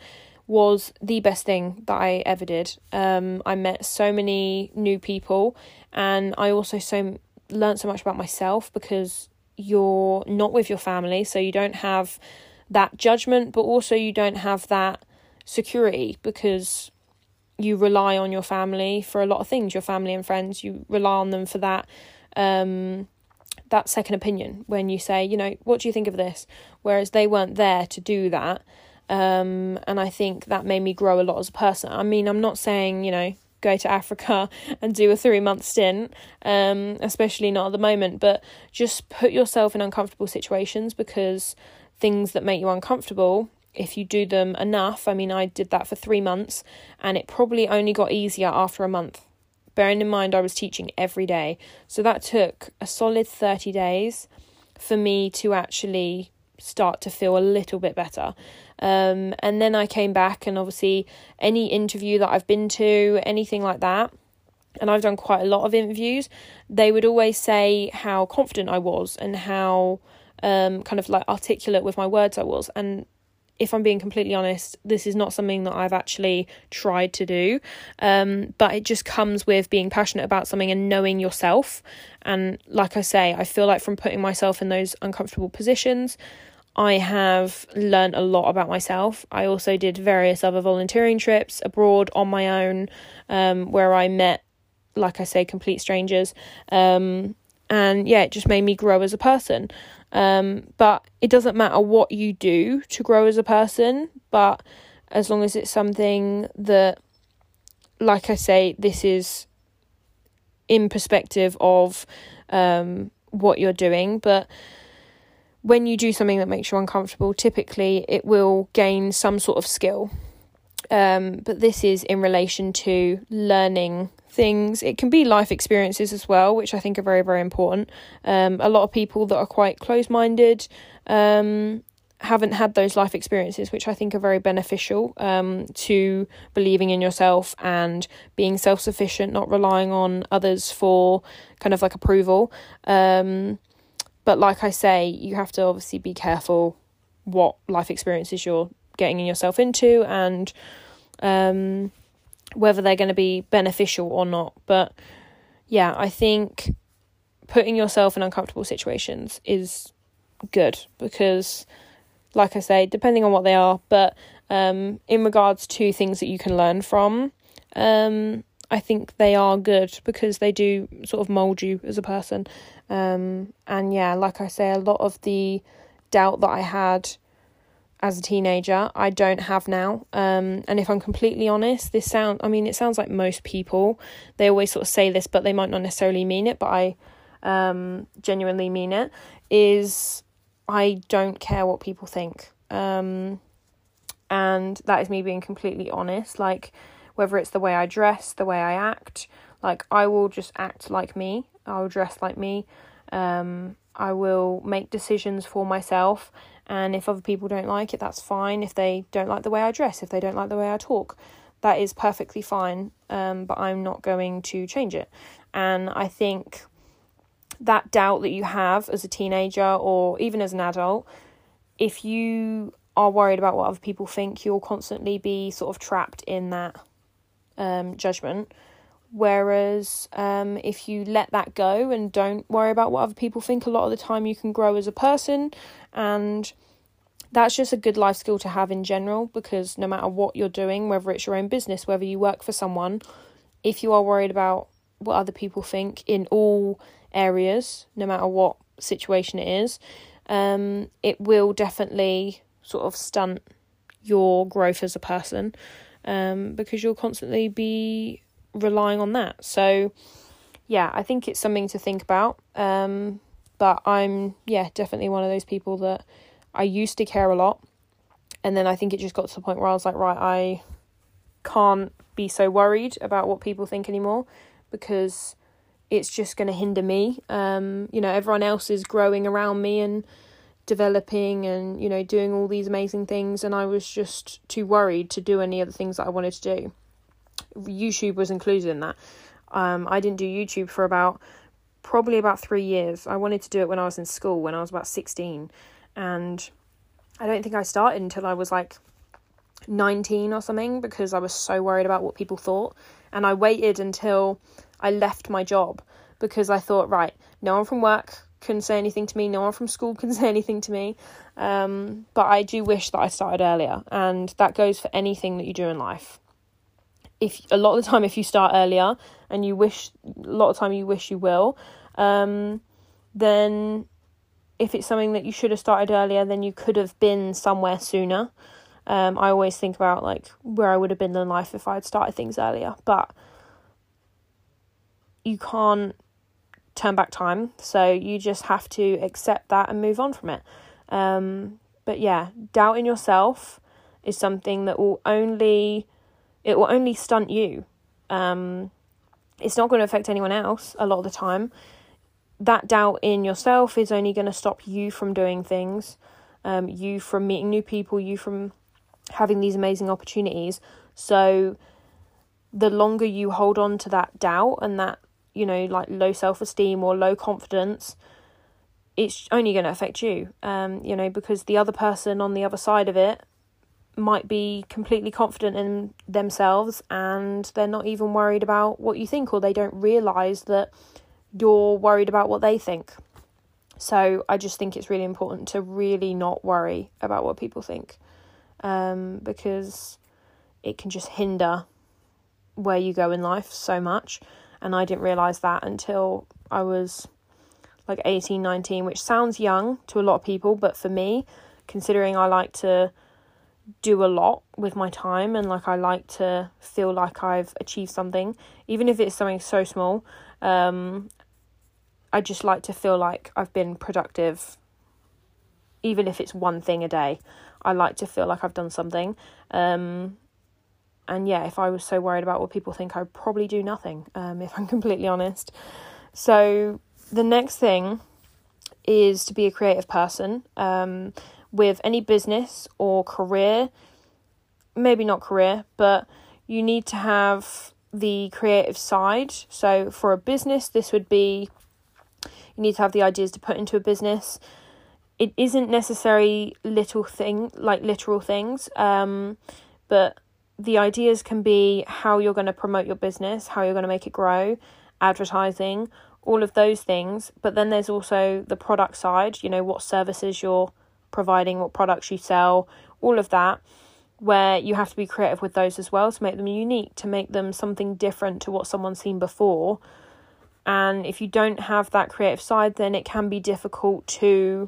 was the best thing that I ever did. Um, I met so many new people, and I also so learned so much about myself because you're not with your family, so you don't have that judgment, but also you don't have that security because you rely on your family for a lot of things. Your family and friends, you rely on them for that. Um, that second opinion when you say, you know, what do you think of this? Whereas they weren't there to do that. Um, and I think that made me grow a lot as a person. I mean, I'm not saying, you know, go to Africa and do a three month stint, um, especially not at the moment, but just put yourself in uncomfortable situations because things that make you uncomfortable, if you do them enough, I mean, I did that for three months and it probably only got easier after a month. Bearing in mind, I was teaching every day. So that took a solid 30 days for me to actually start to feel a little bit better. Um, and then I came back, and obviously, any interview that I've been to, anything like that, and I've done quite a lot of interviews, they would always say how confident I was and how um, kind of like articulate with my words I was. And if I'm being completely honest, this is not something that I've actually tried to do. Um, but it just comes with being passionate about something and knowing yourself. And like I say, I feel like from putting myself in those uncomfortable positions, I have learned a lot about myself. I also did various other volunteering trips abroad on my own, um, where I met, like I say, complete strangers. Um, and yeah, it just made me grow as a person. Um, but it doesn't matter what you do to grow as a person, but as long as it's something that, like I say, this is in perspective of um, what you're doing, but when you do something that makes you uncomfortable, typically it will gain some sort of skill. Um, but this is in relation to learning things. It can be life experiences as well, which I think are very, very important. Um, a lot of people that are quite close minded um, haven't had those life experiences, which I think are very beneficial um, to believing in yourself and being self sufficient, not relying on others for kind of like approval. Um, but like I say, you have to obviously be careful what life experiences you're getting yourself into and um, whether they're going to be beneficial or not. But yeah, I think putting yourself in uncomfortable situations is good because, like I say, depending on what they are, but um, in regards to things that you can learn from, um, I think they are good because they do sort of mold you as a person. Um, and yeah, like I say, a lot of the doubt that I had as a teenager, I don't have now. Um, and if I'm completely honest, this sound I mean, it sounds like most people, they always sort of say this, but they might not necessarily mean it, but I um, genuinely mean it, is I don't care what people think. Um, and that is me being completely honest. Like, whether it's the way I dress, the way I act. Like, I will just act like me, I will dress like me. Um, I will make decisions for myself, and if other people don't like it, that's fine. If they don't like the way I dress, if they don't like the way I talk, that is perfectly fine. Um, but I'm not going to change it. And I think that doubt that you have as a teenager or even as an adult, if you are worried about what other people think, you'll constantly be sort of trapped in that um, judgment. Whereas um, if you let that go and don't worry about what other people think, a lot of the time you can grow as a person. And that's just a good life skill to have in general because no matter what you're doing, whether it's your own business, whether you work for someone, if you are worried about what other people think in all areas, no matter what situation it is, um, it will definitely sort of stunt your growth as a person um, because you'll constantly be relying on that. So, yeah, I think it's something to think about. Um, but I'm, yeah, definitely one of those people that I used to care a lot. And then I think it just got to the point where I was like, right, I can't be so worried about what people think anymore because it's just going to hinder me. Um, you know, everyone else is growing around me and developing and you know doing all these amazing things and I was just too worried to do any of the things that I wanted to do. YouTube was included in that. Um, I didn't do YouTube for about probably about three years. I wanted to do it when I was in school, when I was about 16. And I don't think I started until I was like 19 or something because I was so worried about what people thought. And I waited until I left my job because I thought, right, no one from work can say anything to me, no one from school can say anything to me. Um, but I do wish that I started earlier, and that goes for anything that you do in life. If a lot of the time, if you start earlier and you wish, a lot of time you wish you will, um, then if it's something that you should have started earlier, then you could have been somewhere sooner. Um, I always think about like where I would have been in life if I had started things earlier, but you can't turn back time, so you just have to accept that and move on from it. Um, but yeah, doubt in yourself is something that will only it will only stunt you. Um, it's not going to affect anyone else a lot of the time that doubt in yourself is only going to stop you from doing things, um, you from meeting new people, you from having these amazing opportunities. So, the longer you hold on to that doubt and that, you know, like low self esteem or low confidence, it's only going to affect you, um, you know, because the other person on the other side of it might be completely confident in themselves and they're not even worried about what you think or they don't realize that you're worried about what they think. So I just think it's really important to really not worry about what people think um, because it can just hinder where you go in life so much. And I didn't realize that until I was like 18, 19, which sounds young to a lot of people, but for me, considering I like to do a lot with my time and like I like to feel like I've achieved something, even if it's something so small. Um, I just like to feel like I've been productive, even if it's one thing a day. I like to feel like I've done something. Um, and yeah, if I was so worried about what people think, I'd probably do nothing, um, if I'm completely honest. So, the next thing is to be a creative person um, with any business or career. Maybe not career, but you need to have the creative side. So, for a business, this would be you need to have the ideas to put into a business. It isn't necessary little thing like literal things, um, but the ideas can be how you're going to promote your business, how you're going to make it grow, advertising, all of those things. But then there's also the product side, you know, what services you're providing, what products you sell, all of that, where you have to be creative with those as well to make them unique, to make them something different to what someone's seen before. And if you don't have that creative side, then it can be difficult to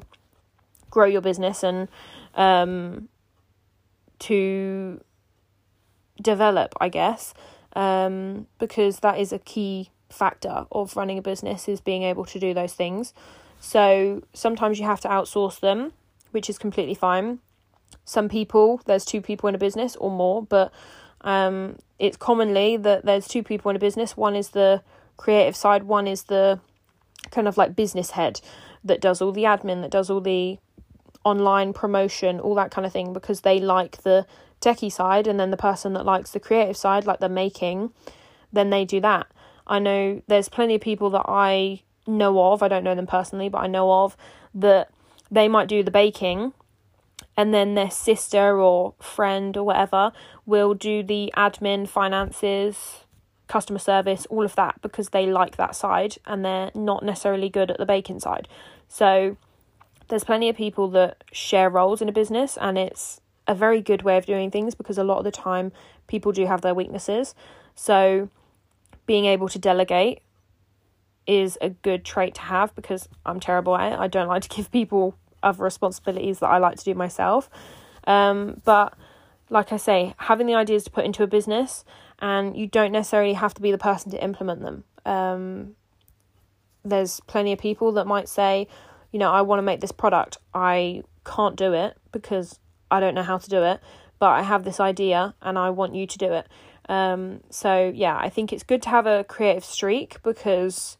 grow your business and um, to develop, I guess, um, because that is a key factor of running a business is being able to do those things. So sometimes you have to outsource them, which is completely fine. Some people, there's two people in a business or more, but um, it's commonly that there's two people in a business. One is the creative side. One is the kind of like business head that does all the admin, that does all the online promotion, all that kind of thing, because they like the techie side, and then the person that likes the creative side, like the making, then they do that. I know there's plenty of people that I know of, I don't know them personally, but I know of that they might do the baking and then their sister or friend or whatever will do the admin, finances, customer service, all of that, because they like that side and they're not necessarily good at the baking side. So there's plenty of people that share roles in a business, and it's a very good way of doing things because a lot of the time people do have their weaknesses. So being able to delegate is a good trait to have because I'm terrible at it. I don't like to give people other responsibilities that I like to do myself. Um, but like I say, having the ideas to put into a business and you don't necessarily have to be the person to implement them. Um, there's plenty of people that might say, you know, I want to make this product. I can't do it because I don't know how to do it, but I have this idea and I want you to do it. Um, so, yeah, I think it's good to have a creative streak because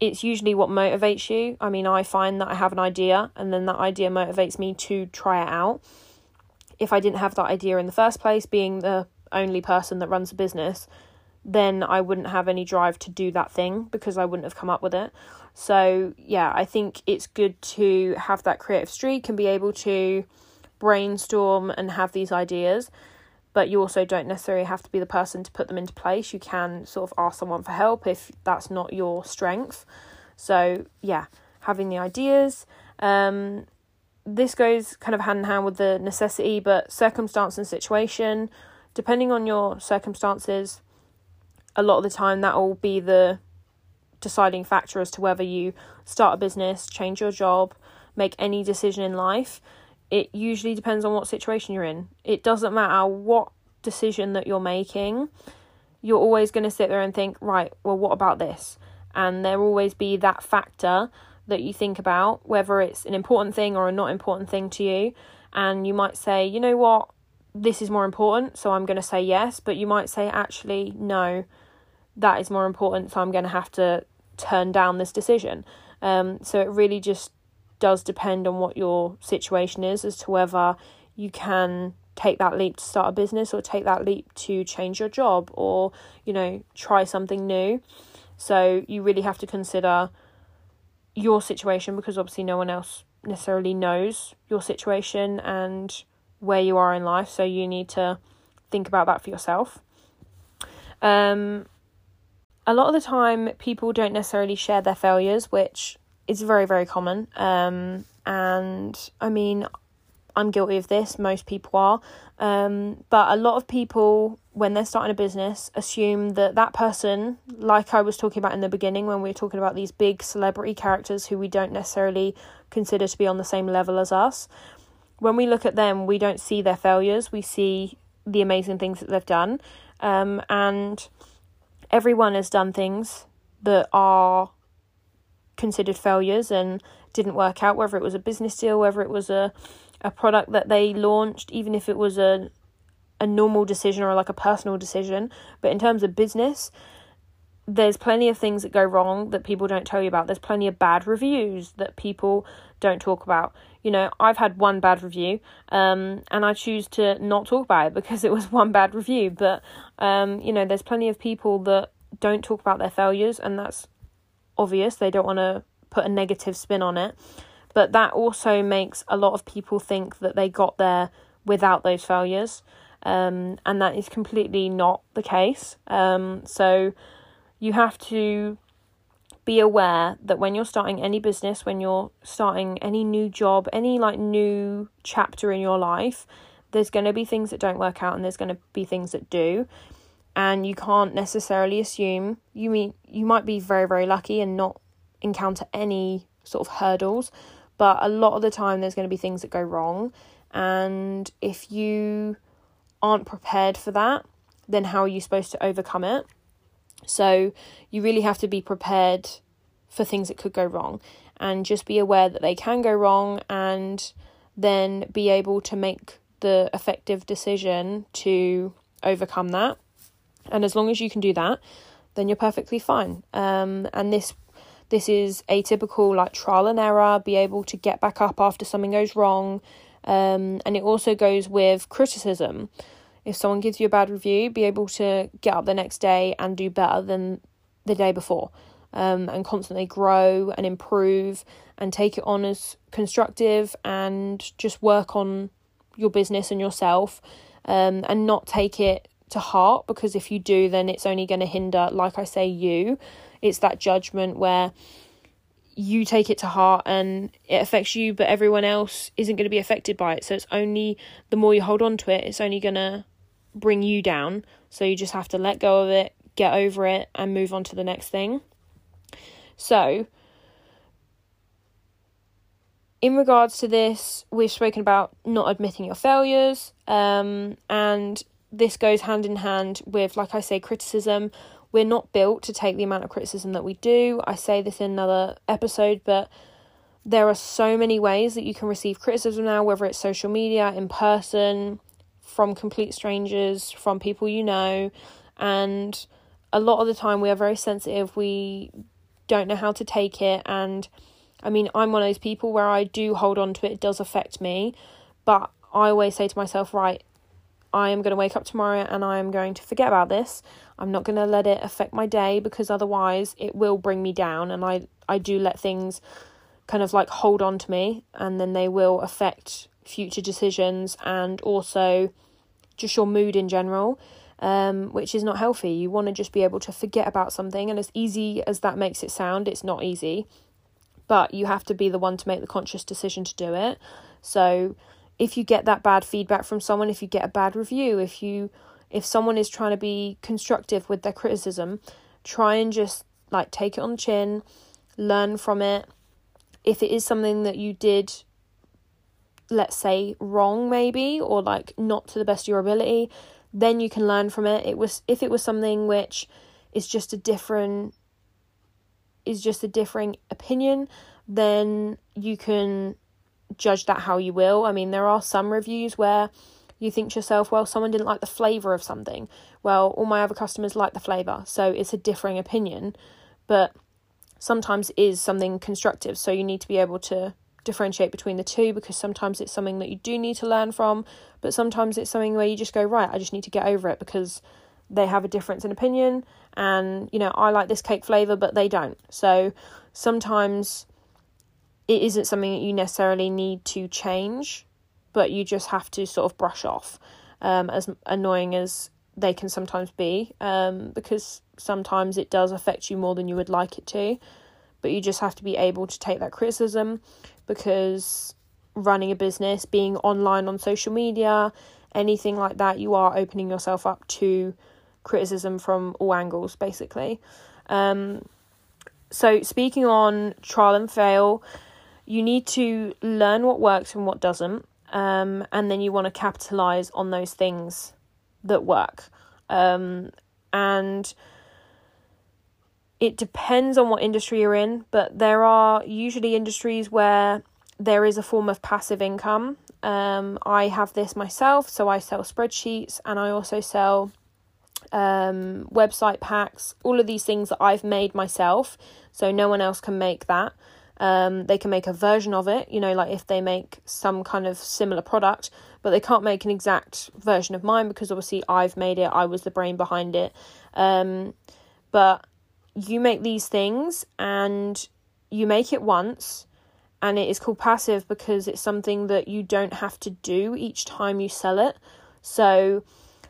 it's usually what motivates you. I mean, I find that I have an idea and then that idea motivates me to try it out. If I didn't have that idea in the first place, being the only person that runs a business, then I wouldn't have any drive to do that thing because I wouldn't have come up with it. So, yeah, I think it's good to have that creative streak and be able to brainstorm and have these ideas. But you also don't necessarily have to be the person to put them into place. You can sort of ask someone for help if that's not your strength. So, yeah, having the ideas. Um, this goes kind of hand in hand with the necessity, but circumstance and situation. Depending on your circumstances, a lot of the time that will be the deciding factor as to whether you start a business, change your job, make any decision in life. It usually depends on what situation you're in. It doesn't matter what decision that you're making, you're always going to sit there and think, right, well, what about this? And there will always be that factor that you think about, whether it's an important thing or a not important thing to you. And you might say, you know what, this is more important, so I'm going to say yes. But you might say, actually, no, that is more important, so I'm going to have to turn down this decision. Um, so it really just does depend on what your situation is as to whether you can take that leap to start a business or take that leap to change your job or, you know, try something new. So you really have to consider your situation because obviously no one else necessarily knows your situation and where you are in life. So you need to think about that for yourself. Um, a lot of the time, people don't necessarily share their failures, which is very, very common. Um, and I mean, I'm guilty of this, most people are. Um, but a lot of people, when they're starting a business, assume that that person, like I was talking about in the beginning when we were talking about these big celebrity characters who we don't necessarily consider to be on the same level as us, when we look at them, we don't see their failures, we see the amazing things that they've done. Um, and everyone has done things that are considered failures and didn't work out, whether it was a business deal, whether it was a a product that they launched, even if it was a a normal decision or like a personal decision. But in terms of business, there's plenty of things that go wrong that people don't tell you about. There's plenty of bad reviews that people don't talk about. You know, I've had one bad review, um, and I choose to not talk about it because it was one bad review. But um, you know, there's plenty of people that don't talk about their failures, and that's obvious. They don't want to put a negative spin on it. But that also makes a lot of people think that they got there without those failures. Um, and that is completely not the case. Um, so you have to be aware that when you're starting any business, when you're starting any new job, any like new chapter in your life, there's going to be things that don't work out and there's going to be things that do. And you can't necessarily assume you mean you might be very very lucky and not encounter any sort of hurdles, but a lot of the time there's going to be things that go wrong. And if you aren't prepared for that, then how are you supposed to overcome it? So you really have to be prepared for things that could go wrong and just be aware that they can go wrong and then be able to make the effective decision to overcome that. And as long as you can do that, then you're perfectly fine. Um, and this this is a typical like trial and error, be able to get back up after something goes wrong. Um, and it also goes with criticism. If someone gives you a bad review, be able to get up the next day and do better than the day before. Um, and constantly grow and improve and take it on as constructive and just work on your business and yourself um, and not take it to heart because if you do, then it's only going to hinder, like I say, you it's that judgment where you take it to heart and it affects you, but everyone else isn't going to be affected by it. So it's only the more you hold on to it, it's only going to bring you down. So you just have to let go of it, get over it, and move on to the next thing. So, in regards to this, we've spoken about not admitting your failures, um, and this goes hand in hand with, like I say, criticism. We're not built to take the amount of criticism that we do. I say this in another episode, but there are so many ways that you can receive criticism now, whether it's social media, in person, from complete strangers, from people you know. And a lot of the time, we are very sensitive. We don't know how to take it. And I mean, I'm one of those people where I do hold on to it, it does affect me. But I always say to myself, right, I am going to wake up tomorrow and I am going to forget about this. I'm not going to let it affect my day because otherwise it will bring me down. And I, I do let things kind of like hold on to me and then they will affect future decisions and also just your mood in general. Um, which is not healthy. You want to just be able to forget about something, and as easy as that makes it sound, it's not easy. But you have to be the one to make the conscious decision to do it. So, if you get that bad feedback from someone, if you get a bad review, if you if someone is trying to be constructive with their criticism, try and just like take it on the chin, learn from it. If it is something that you did let's say wrong maybe or like not to the best of your ability, then you can learn from it. It was if it was something which is just a different is just a differing opinion, then you can judge that how you will. I mean, there are some reviews where you think to yourself, well, someone didn't like the flavour of something. Well, all my other customers like the flavour, so it's a differing opinion, but sometimes is something constructive, so you need to be able to differentiate between the two because sometimes it's something that you do need to learn from, but sometimes it's something where you just go, right, I just need to get over it because they have a difference in opinion and you know, I like this cake flavor but they don't. So sometimes it isn't something that you necessarily need to change, but you just have to sort of brush off. Um, as annoying as they can sometimes be, um, because sometimes it does affect you more than you would like it to. But you just have to be able to take that criticism because running a business, being online on social media, anything like that, you are opening yourself up to criticism from all angles, basically. Um, so, speaking on trial and fail, you need to learn what works and what doesn't, um, and then you want to capitalize on those things that work. Um, and it depends on what industry you're in, but there are usually industries where there is a form of passive income. Um, I have this myself, so I sell spreadsheets and I also sell um, website packs, all of these things that I've made myself, so no one else can make that. Um, they can make a version of it, you know, like if they make some kind of similar product, but they can't make an exact version of mine because obviously I've made it, I was the brain behind it. Um, but you make these things and you make it once, and it is called passive because it's something that you don't have to do each time you sell it. So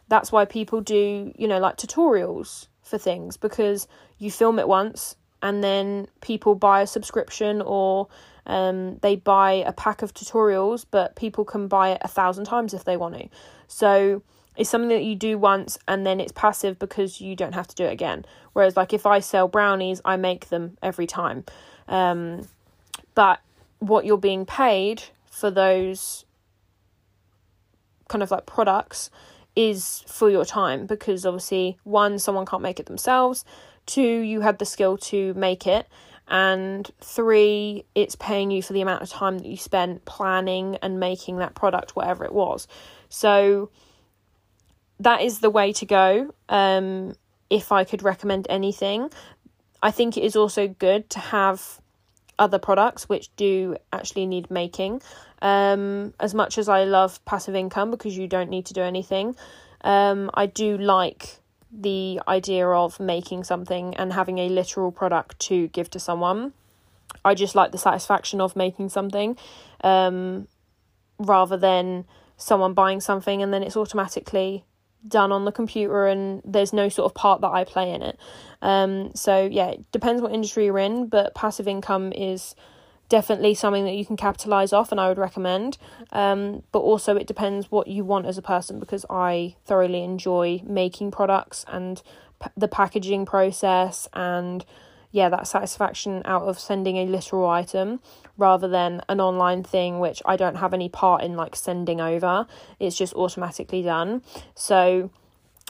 that's why people do, you know, like tutorials for things because you film it once and then people buy a subscription or um, they buy a pack of tutorials, but people can buy it a thousand times if they want to. So it's something that you do once and then it's passive because you don't have to do it again. Whereas, like if I sell brownies, I make them every time. Um, but what you're being paid for those kind of like products is for your time because obviously, one, someone can't make it themselves two, you had the skill to make it, and three, it's paying you for the amount of time that you spent planning and making that product, whatever it was. So that is the way to go. Um, if I could recommend anything, I think it is also good to have other products which do actually need making. Um, as much as I love passive income because you don't need to do anything, um, I do like the idea of making something and having a literal product to give to someone. I just like the satisfaction of making something um, rather than someone buying something and then it's automatically done on the computer and there's no sort of part that I play in it. Um, so, yeah, it depends what industry you're in, but passive income is definitely something that you can capitalize off and I would recommend. Um, but also it depends what you want as a person because I thoroughly enjoy making products and p- the packaging process and yeah, that satisfaction out of sending a literal item rather than an online thing which I don't have any part in like sending over. It's just automatically done. So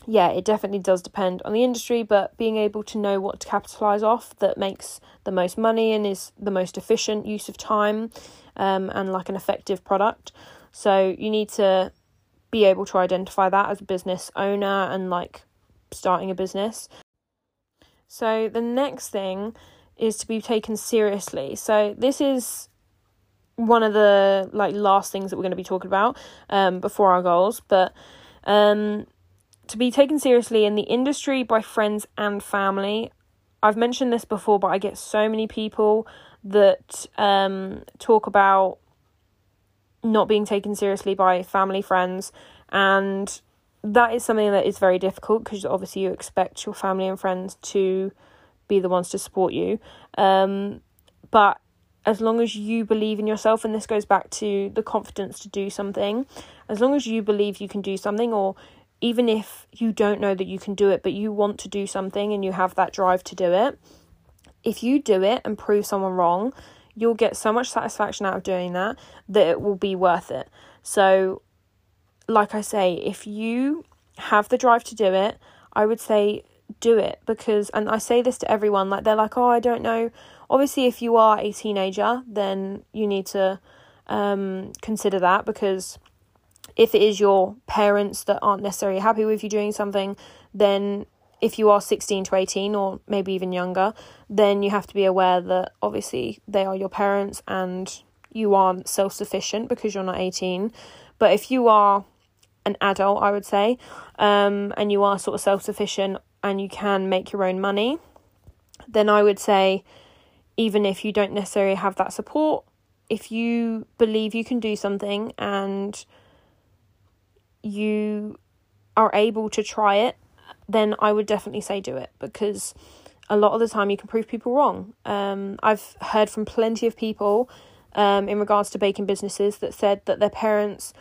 yeah, it definitely does depend on the industry, but being able to know what to capitalize off that makes the most money and is the most efficient use of time um, and like an effective product. So you need to be able to identify that as a business owner and like starting a business. So the next thing is to be taken seriously. So this is one of the like last things that we're going to be talking about um, before our goals, but Um, to be taken seriously in the industry by friends and family. I've mentioned this before, but I get so many people that um, talk about not being taken seriously by family, friends, and that is something that is very difficult because obviously you expect your family and friends to be the ones to support you. Um, but as long as you believe in yourself, and this goes back to the confidence to do something, as long as you believe you can do something, or even if you don't know that you can do it, but you want to do something and you have that drive to do it, if you do it and prove someone wrong, you'll get so much satisfaction out of doing that that it will be worth it. So, like I say, if you have the drive to do it, I would say do it because, and I say this to everyone, like they're like, oh, I don't know. Obviously, if you are a teenager, then you need to um, consider that because if it is your parents that aren't necessarily happy with you doing something, then if you are 16 to 18 or maybe even younger, then you have to be aware that obviously they are your parents and you aren't self sufficient because you're not 18. But if you are an adult, I would say, um, and you are sort of self sufficient and you can make your own money, then I would say, even if you don't necessarily have that support, if you believe you can do something and you are able to try it then I would definitely say do it because a lot of the time you can prove people wrong. Um, I've heard from plenty of people um, in regards to baking businesses that said that their parents,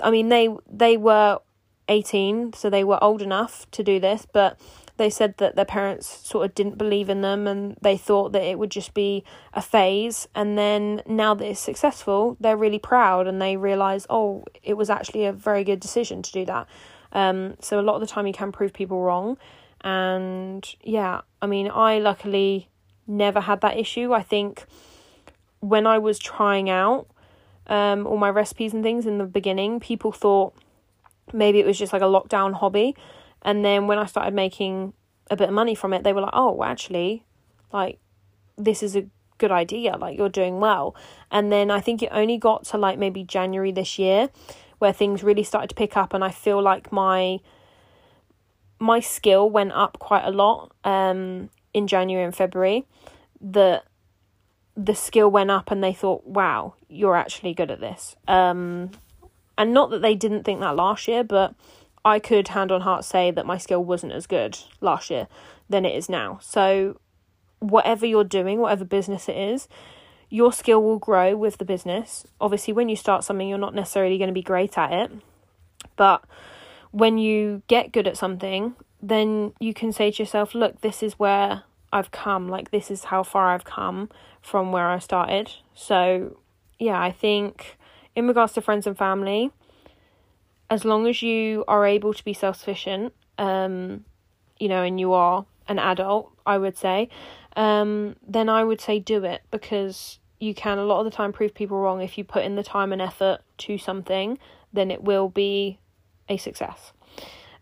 I mean, they they were 18, so they were old enough to do this, but they said that their parents sort of didn't believe in them and they thought that it would just be a phase. And then now that it's successful, they're really proud and they realize, oh, it was actually a very good decision to do that. Um, so a lot of the time you can prove people wrong. And yeah, I mean, I luckily never had that issue. I think when I was trying out um, all my recipes and things in the beginning, people thought maybe it was just like a lockdown hobby. And then when I started making a bit of money from it, they were like, oh, actually, like, this is a good idea. Like, you're doing well. And then I think it only got to like maybe January this year where things really started to pick up and I feel like my my skill went up quite a lot um in January and February that the skill went up and they thought wow you're actually good at this um and not that they didn't think that last year but I could hand on heart say that my skill wasn't as good last year than it is now so whatever you're doing whatever business it is your skill will grow with the business. Obviously, when you start something, you're not necessarily going to be great at it. But when you get good at something, then you can say to yourself, look, this is where I've come. Like, this is how far I've come from where I started. So, yeah, I think in regards to friends and family, as long as you are able to be self sufficient, um, you know, and you are an adult, I would say, um, then I would say do it because you can a lot of the time prove people wrong if you put in the time and effort to something, then it will be a success.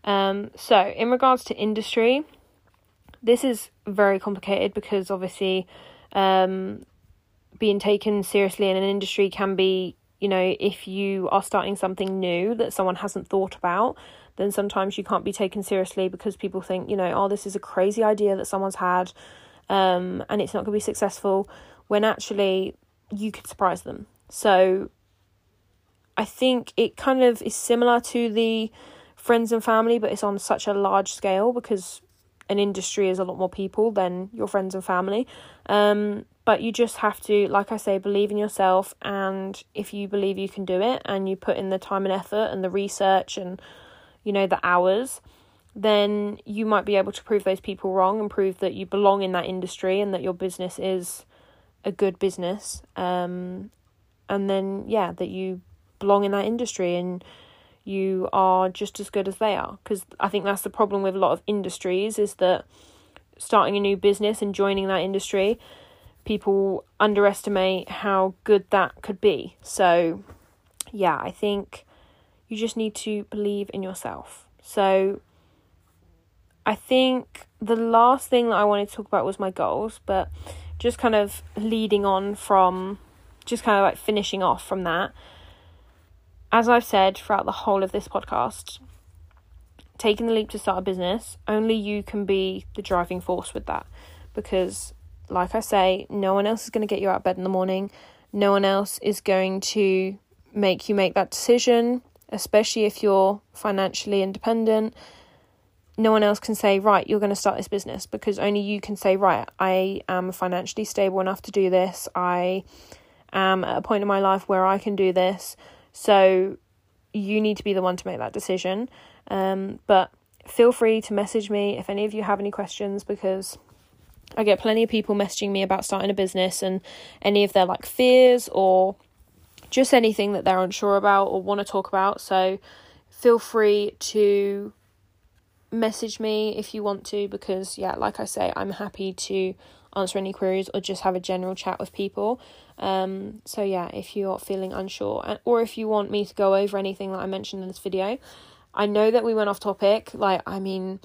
Um, so, in regards to industry, this is very complicated because obviously, um, being taken seriously in an industry can be, you know, if you are starting something new that someone hasn't thought about, then sometimes you can't be taken seriously because people think, you know, oh, this is a crazy idea that someone's had um, and it's not going to be successful when actually you could surprise them. So I think it kind of is similar to the friends and family, but it's on such a large scale because an industry is a lot more people than your friends and family. Um, but you just have to, like I say, believe in yourself. And if you believe you can do it and you put in the time and effort and the research and, you know, the hours, then you might be able to prove those people wrong and prove that you belong in that industry and that your business is a good business. Um, and then, yeah, that you belong in that industry and you are just as good as they are. Because I think that's the problem with a lot of industries is that starting a new business and joining that industry, people underestimate how good that could be. So, yeah, I think you just need to believe in yourself. So, I think the last thing that I wanted to talk about was my goals, but just kind of leading on from just kind of like finishing off from that. As I've said throughout the whole of this podcast, taking the leap to start a business, only you can be the driving force with that. Because, like I say, no one else is going to get you out of bed in the morning. No one else is going to make you make that decision, especially if you're financially independent. No one else can say, right, you're going to start this business because only you can say, right, I am financially stable enough to do this. I am at a point in my life where I can do this. So you need to be the one to make that decision. Um, but feel free to message me if any of you have any questions because I get plenty of people messaging me about starting a business and any of their like fears or just anything that they're unsure about or want to talk about. So feel free to message me if you want to because yeah, like I say, I'm happy to answer any queries or just have a general chat with people. Um, so yeah, if you're feeling unsure or if you want me to go over anything that I mentioned in this video, I know that we went off topic. Like, I mean,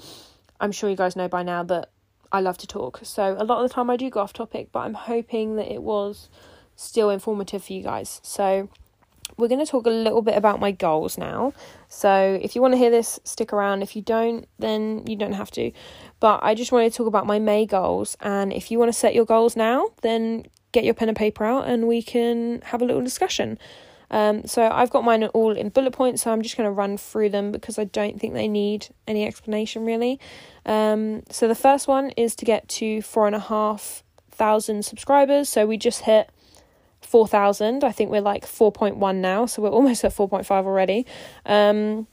I'm sure you guys know by now that I love to talk. So a lot of the time I do go off topic, but I'm hoping that it was still informative for you guys. So we're going to talk a little bit about my goals now. So if you want to hear this, stick around. If you don't, then you don't have to. But I just wanted to talk about my May goals. And if you want to set your goals now, then get your pen and paper out and we can have a little discussion. Um, so I've got mine all in bullet points, so I'm just going to run through them because I don't think they need any explanation really. Um, so the first one is to get to four and a half thousand subscribers. So we just hit 4,000. I think we're like 4.1 now, so we're almost at 4.5 already. Um,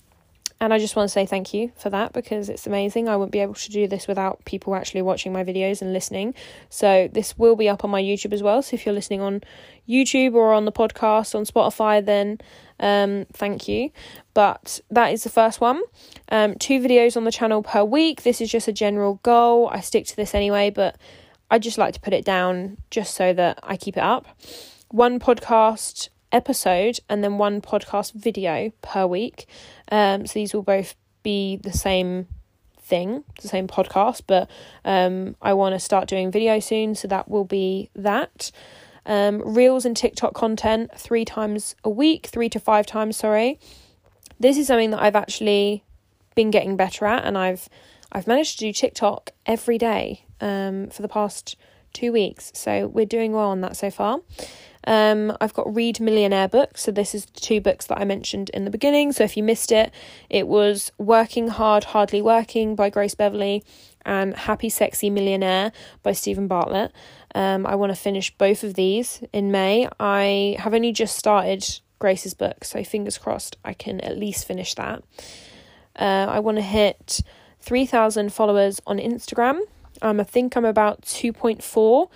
and I just want to say thank you for that because it's amazing. I wouldn't be able to do this without people actually watching my videos and listening. So, this will be up on my YouTube as well. So, if you're listening on YouTube or on the podcast on Spotify, then um, thank you. But that is the first one. Um, two videos on the channel per week. This is just a general goal. I stick to this anyway, but I just like to put it down just so that I keep it up. One podcast episode and then one podcast video per week. Um, so these will both be the same thing, the same podcast, but um, I want to start doing video soon, so that will be that. Um, Reels and TikTok content three times a week, three to five times, sorry. This is something that I've actually been getting better at, and I've I've managed to do TikTok every day um, for the past two weeks, so we're doing well on that so far. Um, I've got Read Millionaire books. So, this is the two books that I mentioned in the beginning. So, if you missed it, it was Working Hard, Hardly Working by Grace Beverley and Happy Sexy Millionaire by Steven Bartlett. Um, I want to finish both of these in May. I have only just started Grace's book, so fingers crossed I can at least finish that. Uh, I want to hit 3,000 followers on Instagram. Um, I think I'm about 2.4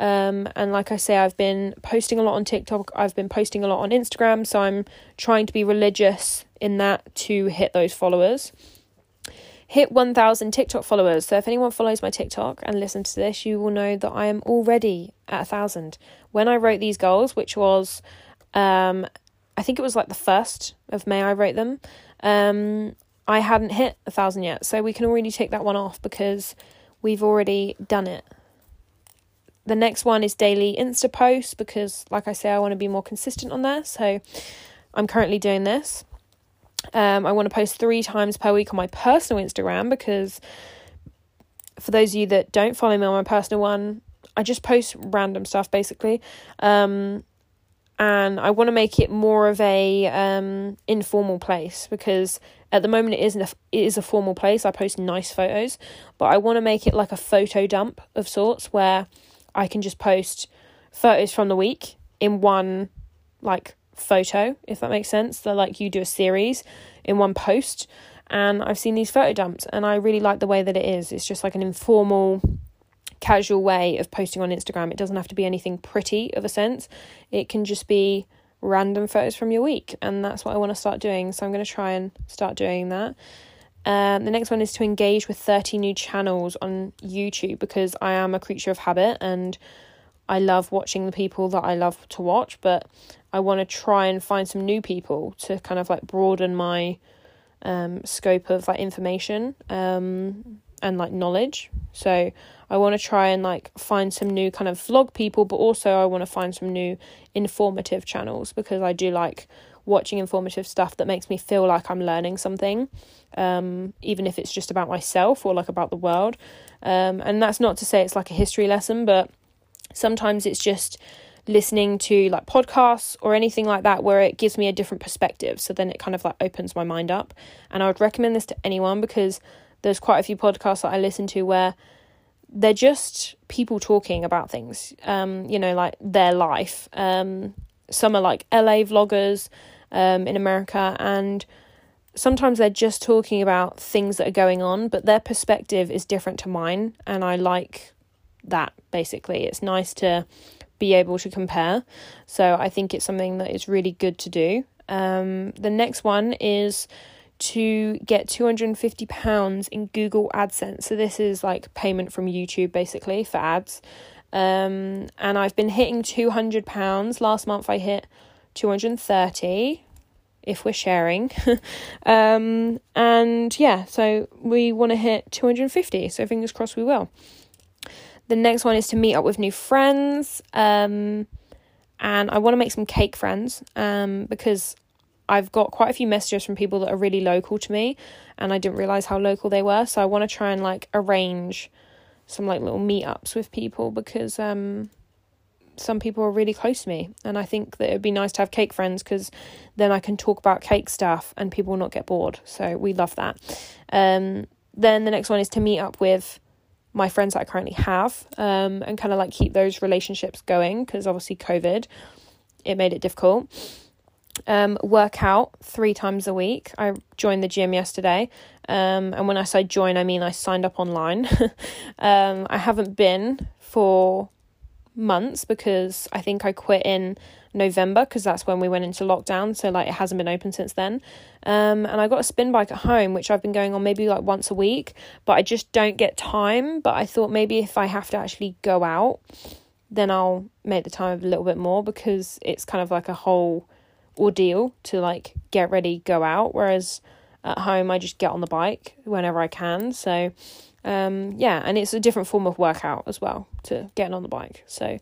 um, and like I say, I've been posting a lot on TikTok, I've been posting a lot on Instagram, so I'm trying to be religious in that to hit those followers. Hit 1,000 TikTok followers. So if anyone follows my TikTok and listens to this, you will know that I am already at a thousand. When I wrote these goals, which was, um, I think it was like the first of May, I wrote them. Um, I hadn't hit a thousand yet, so we can already take that one off because we've already done it. The next one is daily Insta posts because, like I say, I want to be more consistent on there. So I'm currently doing this. Um, I want to post three times per week on my personal Instagram because for those of you that don't follow me on my personal one, I just post random stuff basically. Um, and I want to make it more of a um, informal place because at the moment it isn't a, it is a formal place. I post nice photos, but I want to make it like a photo dump of sorts where I can just post photos from the week in one like photo, if that makes sense. That like you do a series in one post. And I've seen these photo dumps and I really like the way that it is. It's just like an informal, casual way of posting on Instagram. It doesn't have to be anything pretty of a sense. It can just be random photos from your week. And that's what I want to start doing. So I'm going to try and start doing that. Um, the next one is to engage with 30 new channels on YouTube because I am a creature of habit and I love watching the people that I love to watch, but I want to try and find some new people to kind of like broaden my um, scope of like information um, and like knowledge. So I want to try and like find some new kind of vlog people, but also I want to find some new informative channels because I do like watching informative stuff that makes me feel like I'm learning something, um, even if it's just about myself or like about the world. Um, and that's not to say it's like a history lesson, but sometimes it's just listening to like podcasts or anything like that where it gives me a different perspective. So then it kind of like opens my mind up. And I would recommend this to anyone because there's quite a few podcasts that I listen to where they're just people talking about things, um, you know, like their life. Um, some are like LA vloggers um, in America, and sometimes they're just talking about things that are going on, but their perspective is different to mine, and I like that basically. It's nice to be able to compare, so I think it's something that is really good to do. Um, the next one is to get £250 in Google AdSense. So, this is like payment from YouTube basically for ads. Um, and I've been hitting £200. Last month I hit 230 if we're sharing. um, and yeah, so we want to hit 250. So, fingers crossed we will. The next one is to meet up with new friends. Um, and I want to make some cake friends um, because I've got quite a few messages from people that are really local to me and I didn't realize how local they were. So I want to try and like arrange some like little meetups with people because um some people are really close to me and I think that it would be nice to have cake friends because then I can talk about cake stuff and people will not get bored. So we love that. Um then the next one is to meet up with my friends that I currently have um and kind of like keep those relationships going because obviously COVID it made it difficult um, work out three times a week. I joined the gym yesterday. Um, and when I say join, I mean I signed up online. um, I haven't been for months because I think I quit in November because that's when we went into lockdown. So, like, it hasn't been open since then. Um, and I got a spin bike at home, which I've been going on maybe like once a week, but I just don't get time. But I thought maybe if I have to actually go out, then I'll make the time a little bit more because it's kind of like a whole ordeal to like get ready, go out. Whereas at home, I just get on the bike whenever I can. So, um, yeah, and it's a different form of workout as well to getting on the bike. So,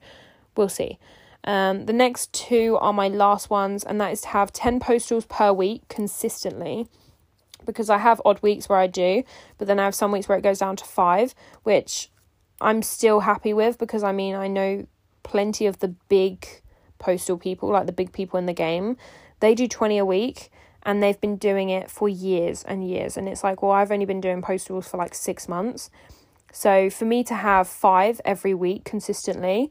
we'll see. Um, the next two are my last ones, and that is to have 10 postals per week consistently because I have odd weeks where I do, but then I have some weeks where it goes down to five, which I'm still happy with because I mean, I know plenty of the big postal people, like the big people in the game, they do 20 a week and they've been doing it for years and years. And it's like, well, I've only been doing postals for like six months. So for me to have five every week consistently,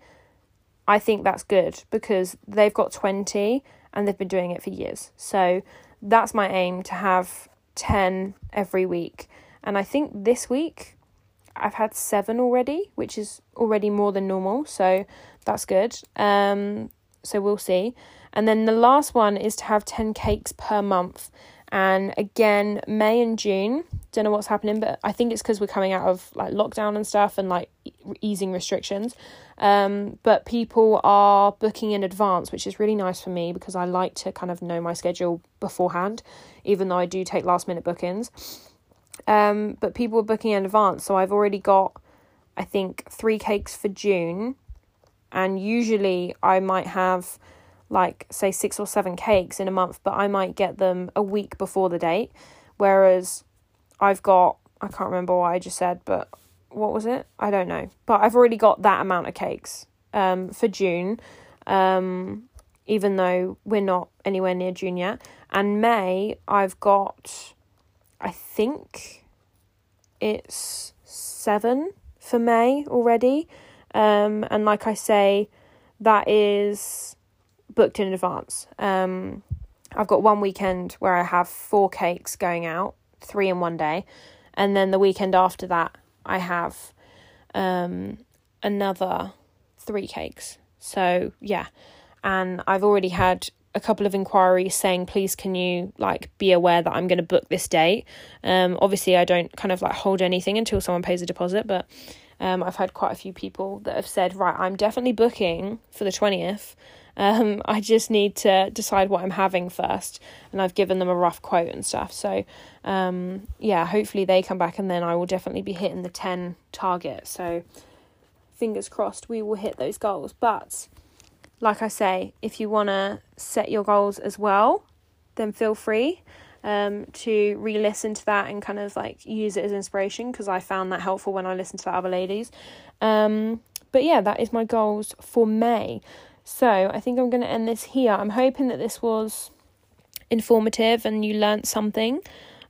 I think that's good because they've got 20 and they've been doing it for years. So that's my aim to have 10 every week. And I think this week I've had seven already, which is already more than normal. So that's good. Um, so we'll see. And then the last one is to have 10 cakes per month. And again, May and June, don't know what's happening, but I think it's because we're coming out of like lockdown and stuff and like easing restrictions. Um, but people are booking in advance, which is really nice for me because I like to kind of know my schedule beforehand, even though I do take last minute bookings. Um, but people are booking in advance, so I've already got, I think, three cakes for June and usually I might have like say six or seven cakes in a month, but I might get them a week before the date. Whereas I've got I can't remember what I just said, but what was it? I don't know. But I've already got that amount of cakes um for June. Um even though we're not anywhere near June yet. And May I've got I think it's seven for May already. Um, and like I say, that is booked in advance. Um, I've got one weekend where I have four cakes going out, three in one day, and then the weekend after that, I have um, another three cakes. So yeah, and I've already had a couple of inquiries saying, please, can you like be aware that I'm going to book this date? Um, obviously, I don't kind of like hold anything until someone pays a deposit, but um, I've had quite a few people that have said, right, I'm definitely booking for the 20th. Um, I just need to decide what I'm having first. And I've given them a rough quote and stuff. So, um, yeah, hopefully they come back and then I will definitely be hitting the 10 target. So, fingers crossed we will hit those goals. But, like I say, if you want to set your goals as well, then feel free um, to re listen to that and kind of like use it as inspiration because I found that helpful when I listened to the other ladies. Um, but yeah, that is my goals for May. So I think I'm going to end this here. I'm hoping that this was informative and you learnt something,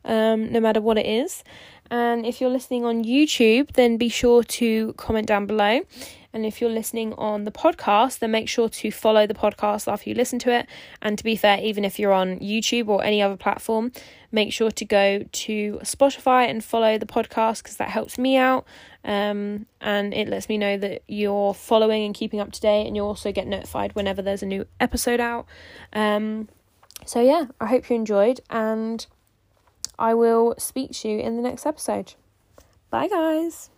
um, no matter what it is. And if you're listening on YouTube, then be sure to comment down below. And if you're listening on the podcast, then make sure to follow the podcast after you listen to it. And to be fair, even if you're on YouTube or any other platform, make sure to go to Spotify and follow the podcast because that helps me out. Um, and it lets me know that you're following and keeping up to date, and you also get notified whenever there's a new episode out. Um, so, yeah, I hope you enjoyed, and I will speak to you in the next episode. Bye, guys.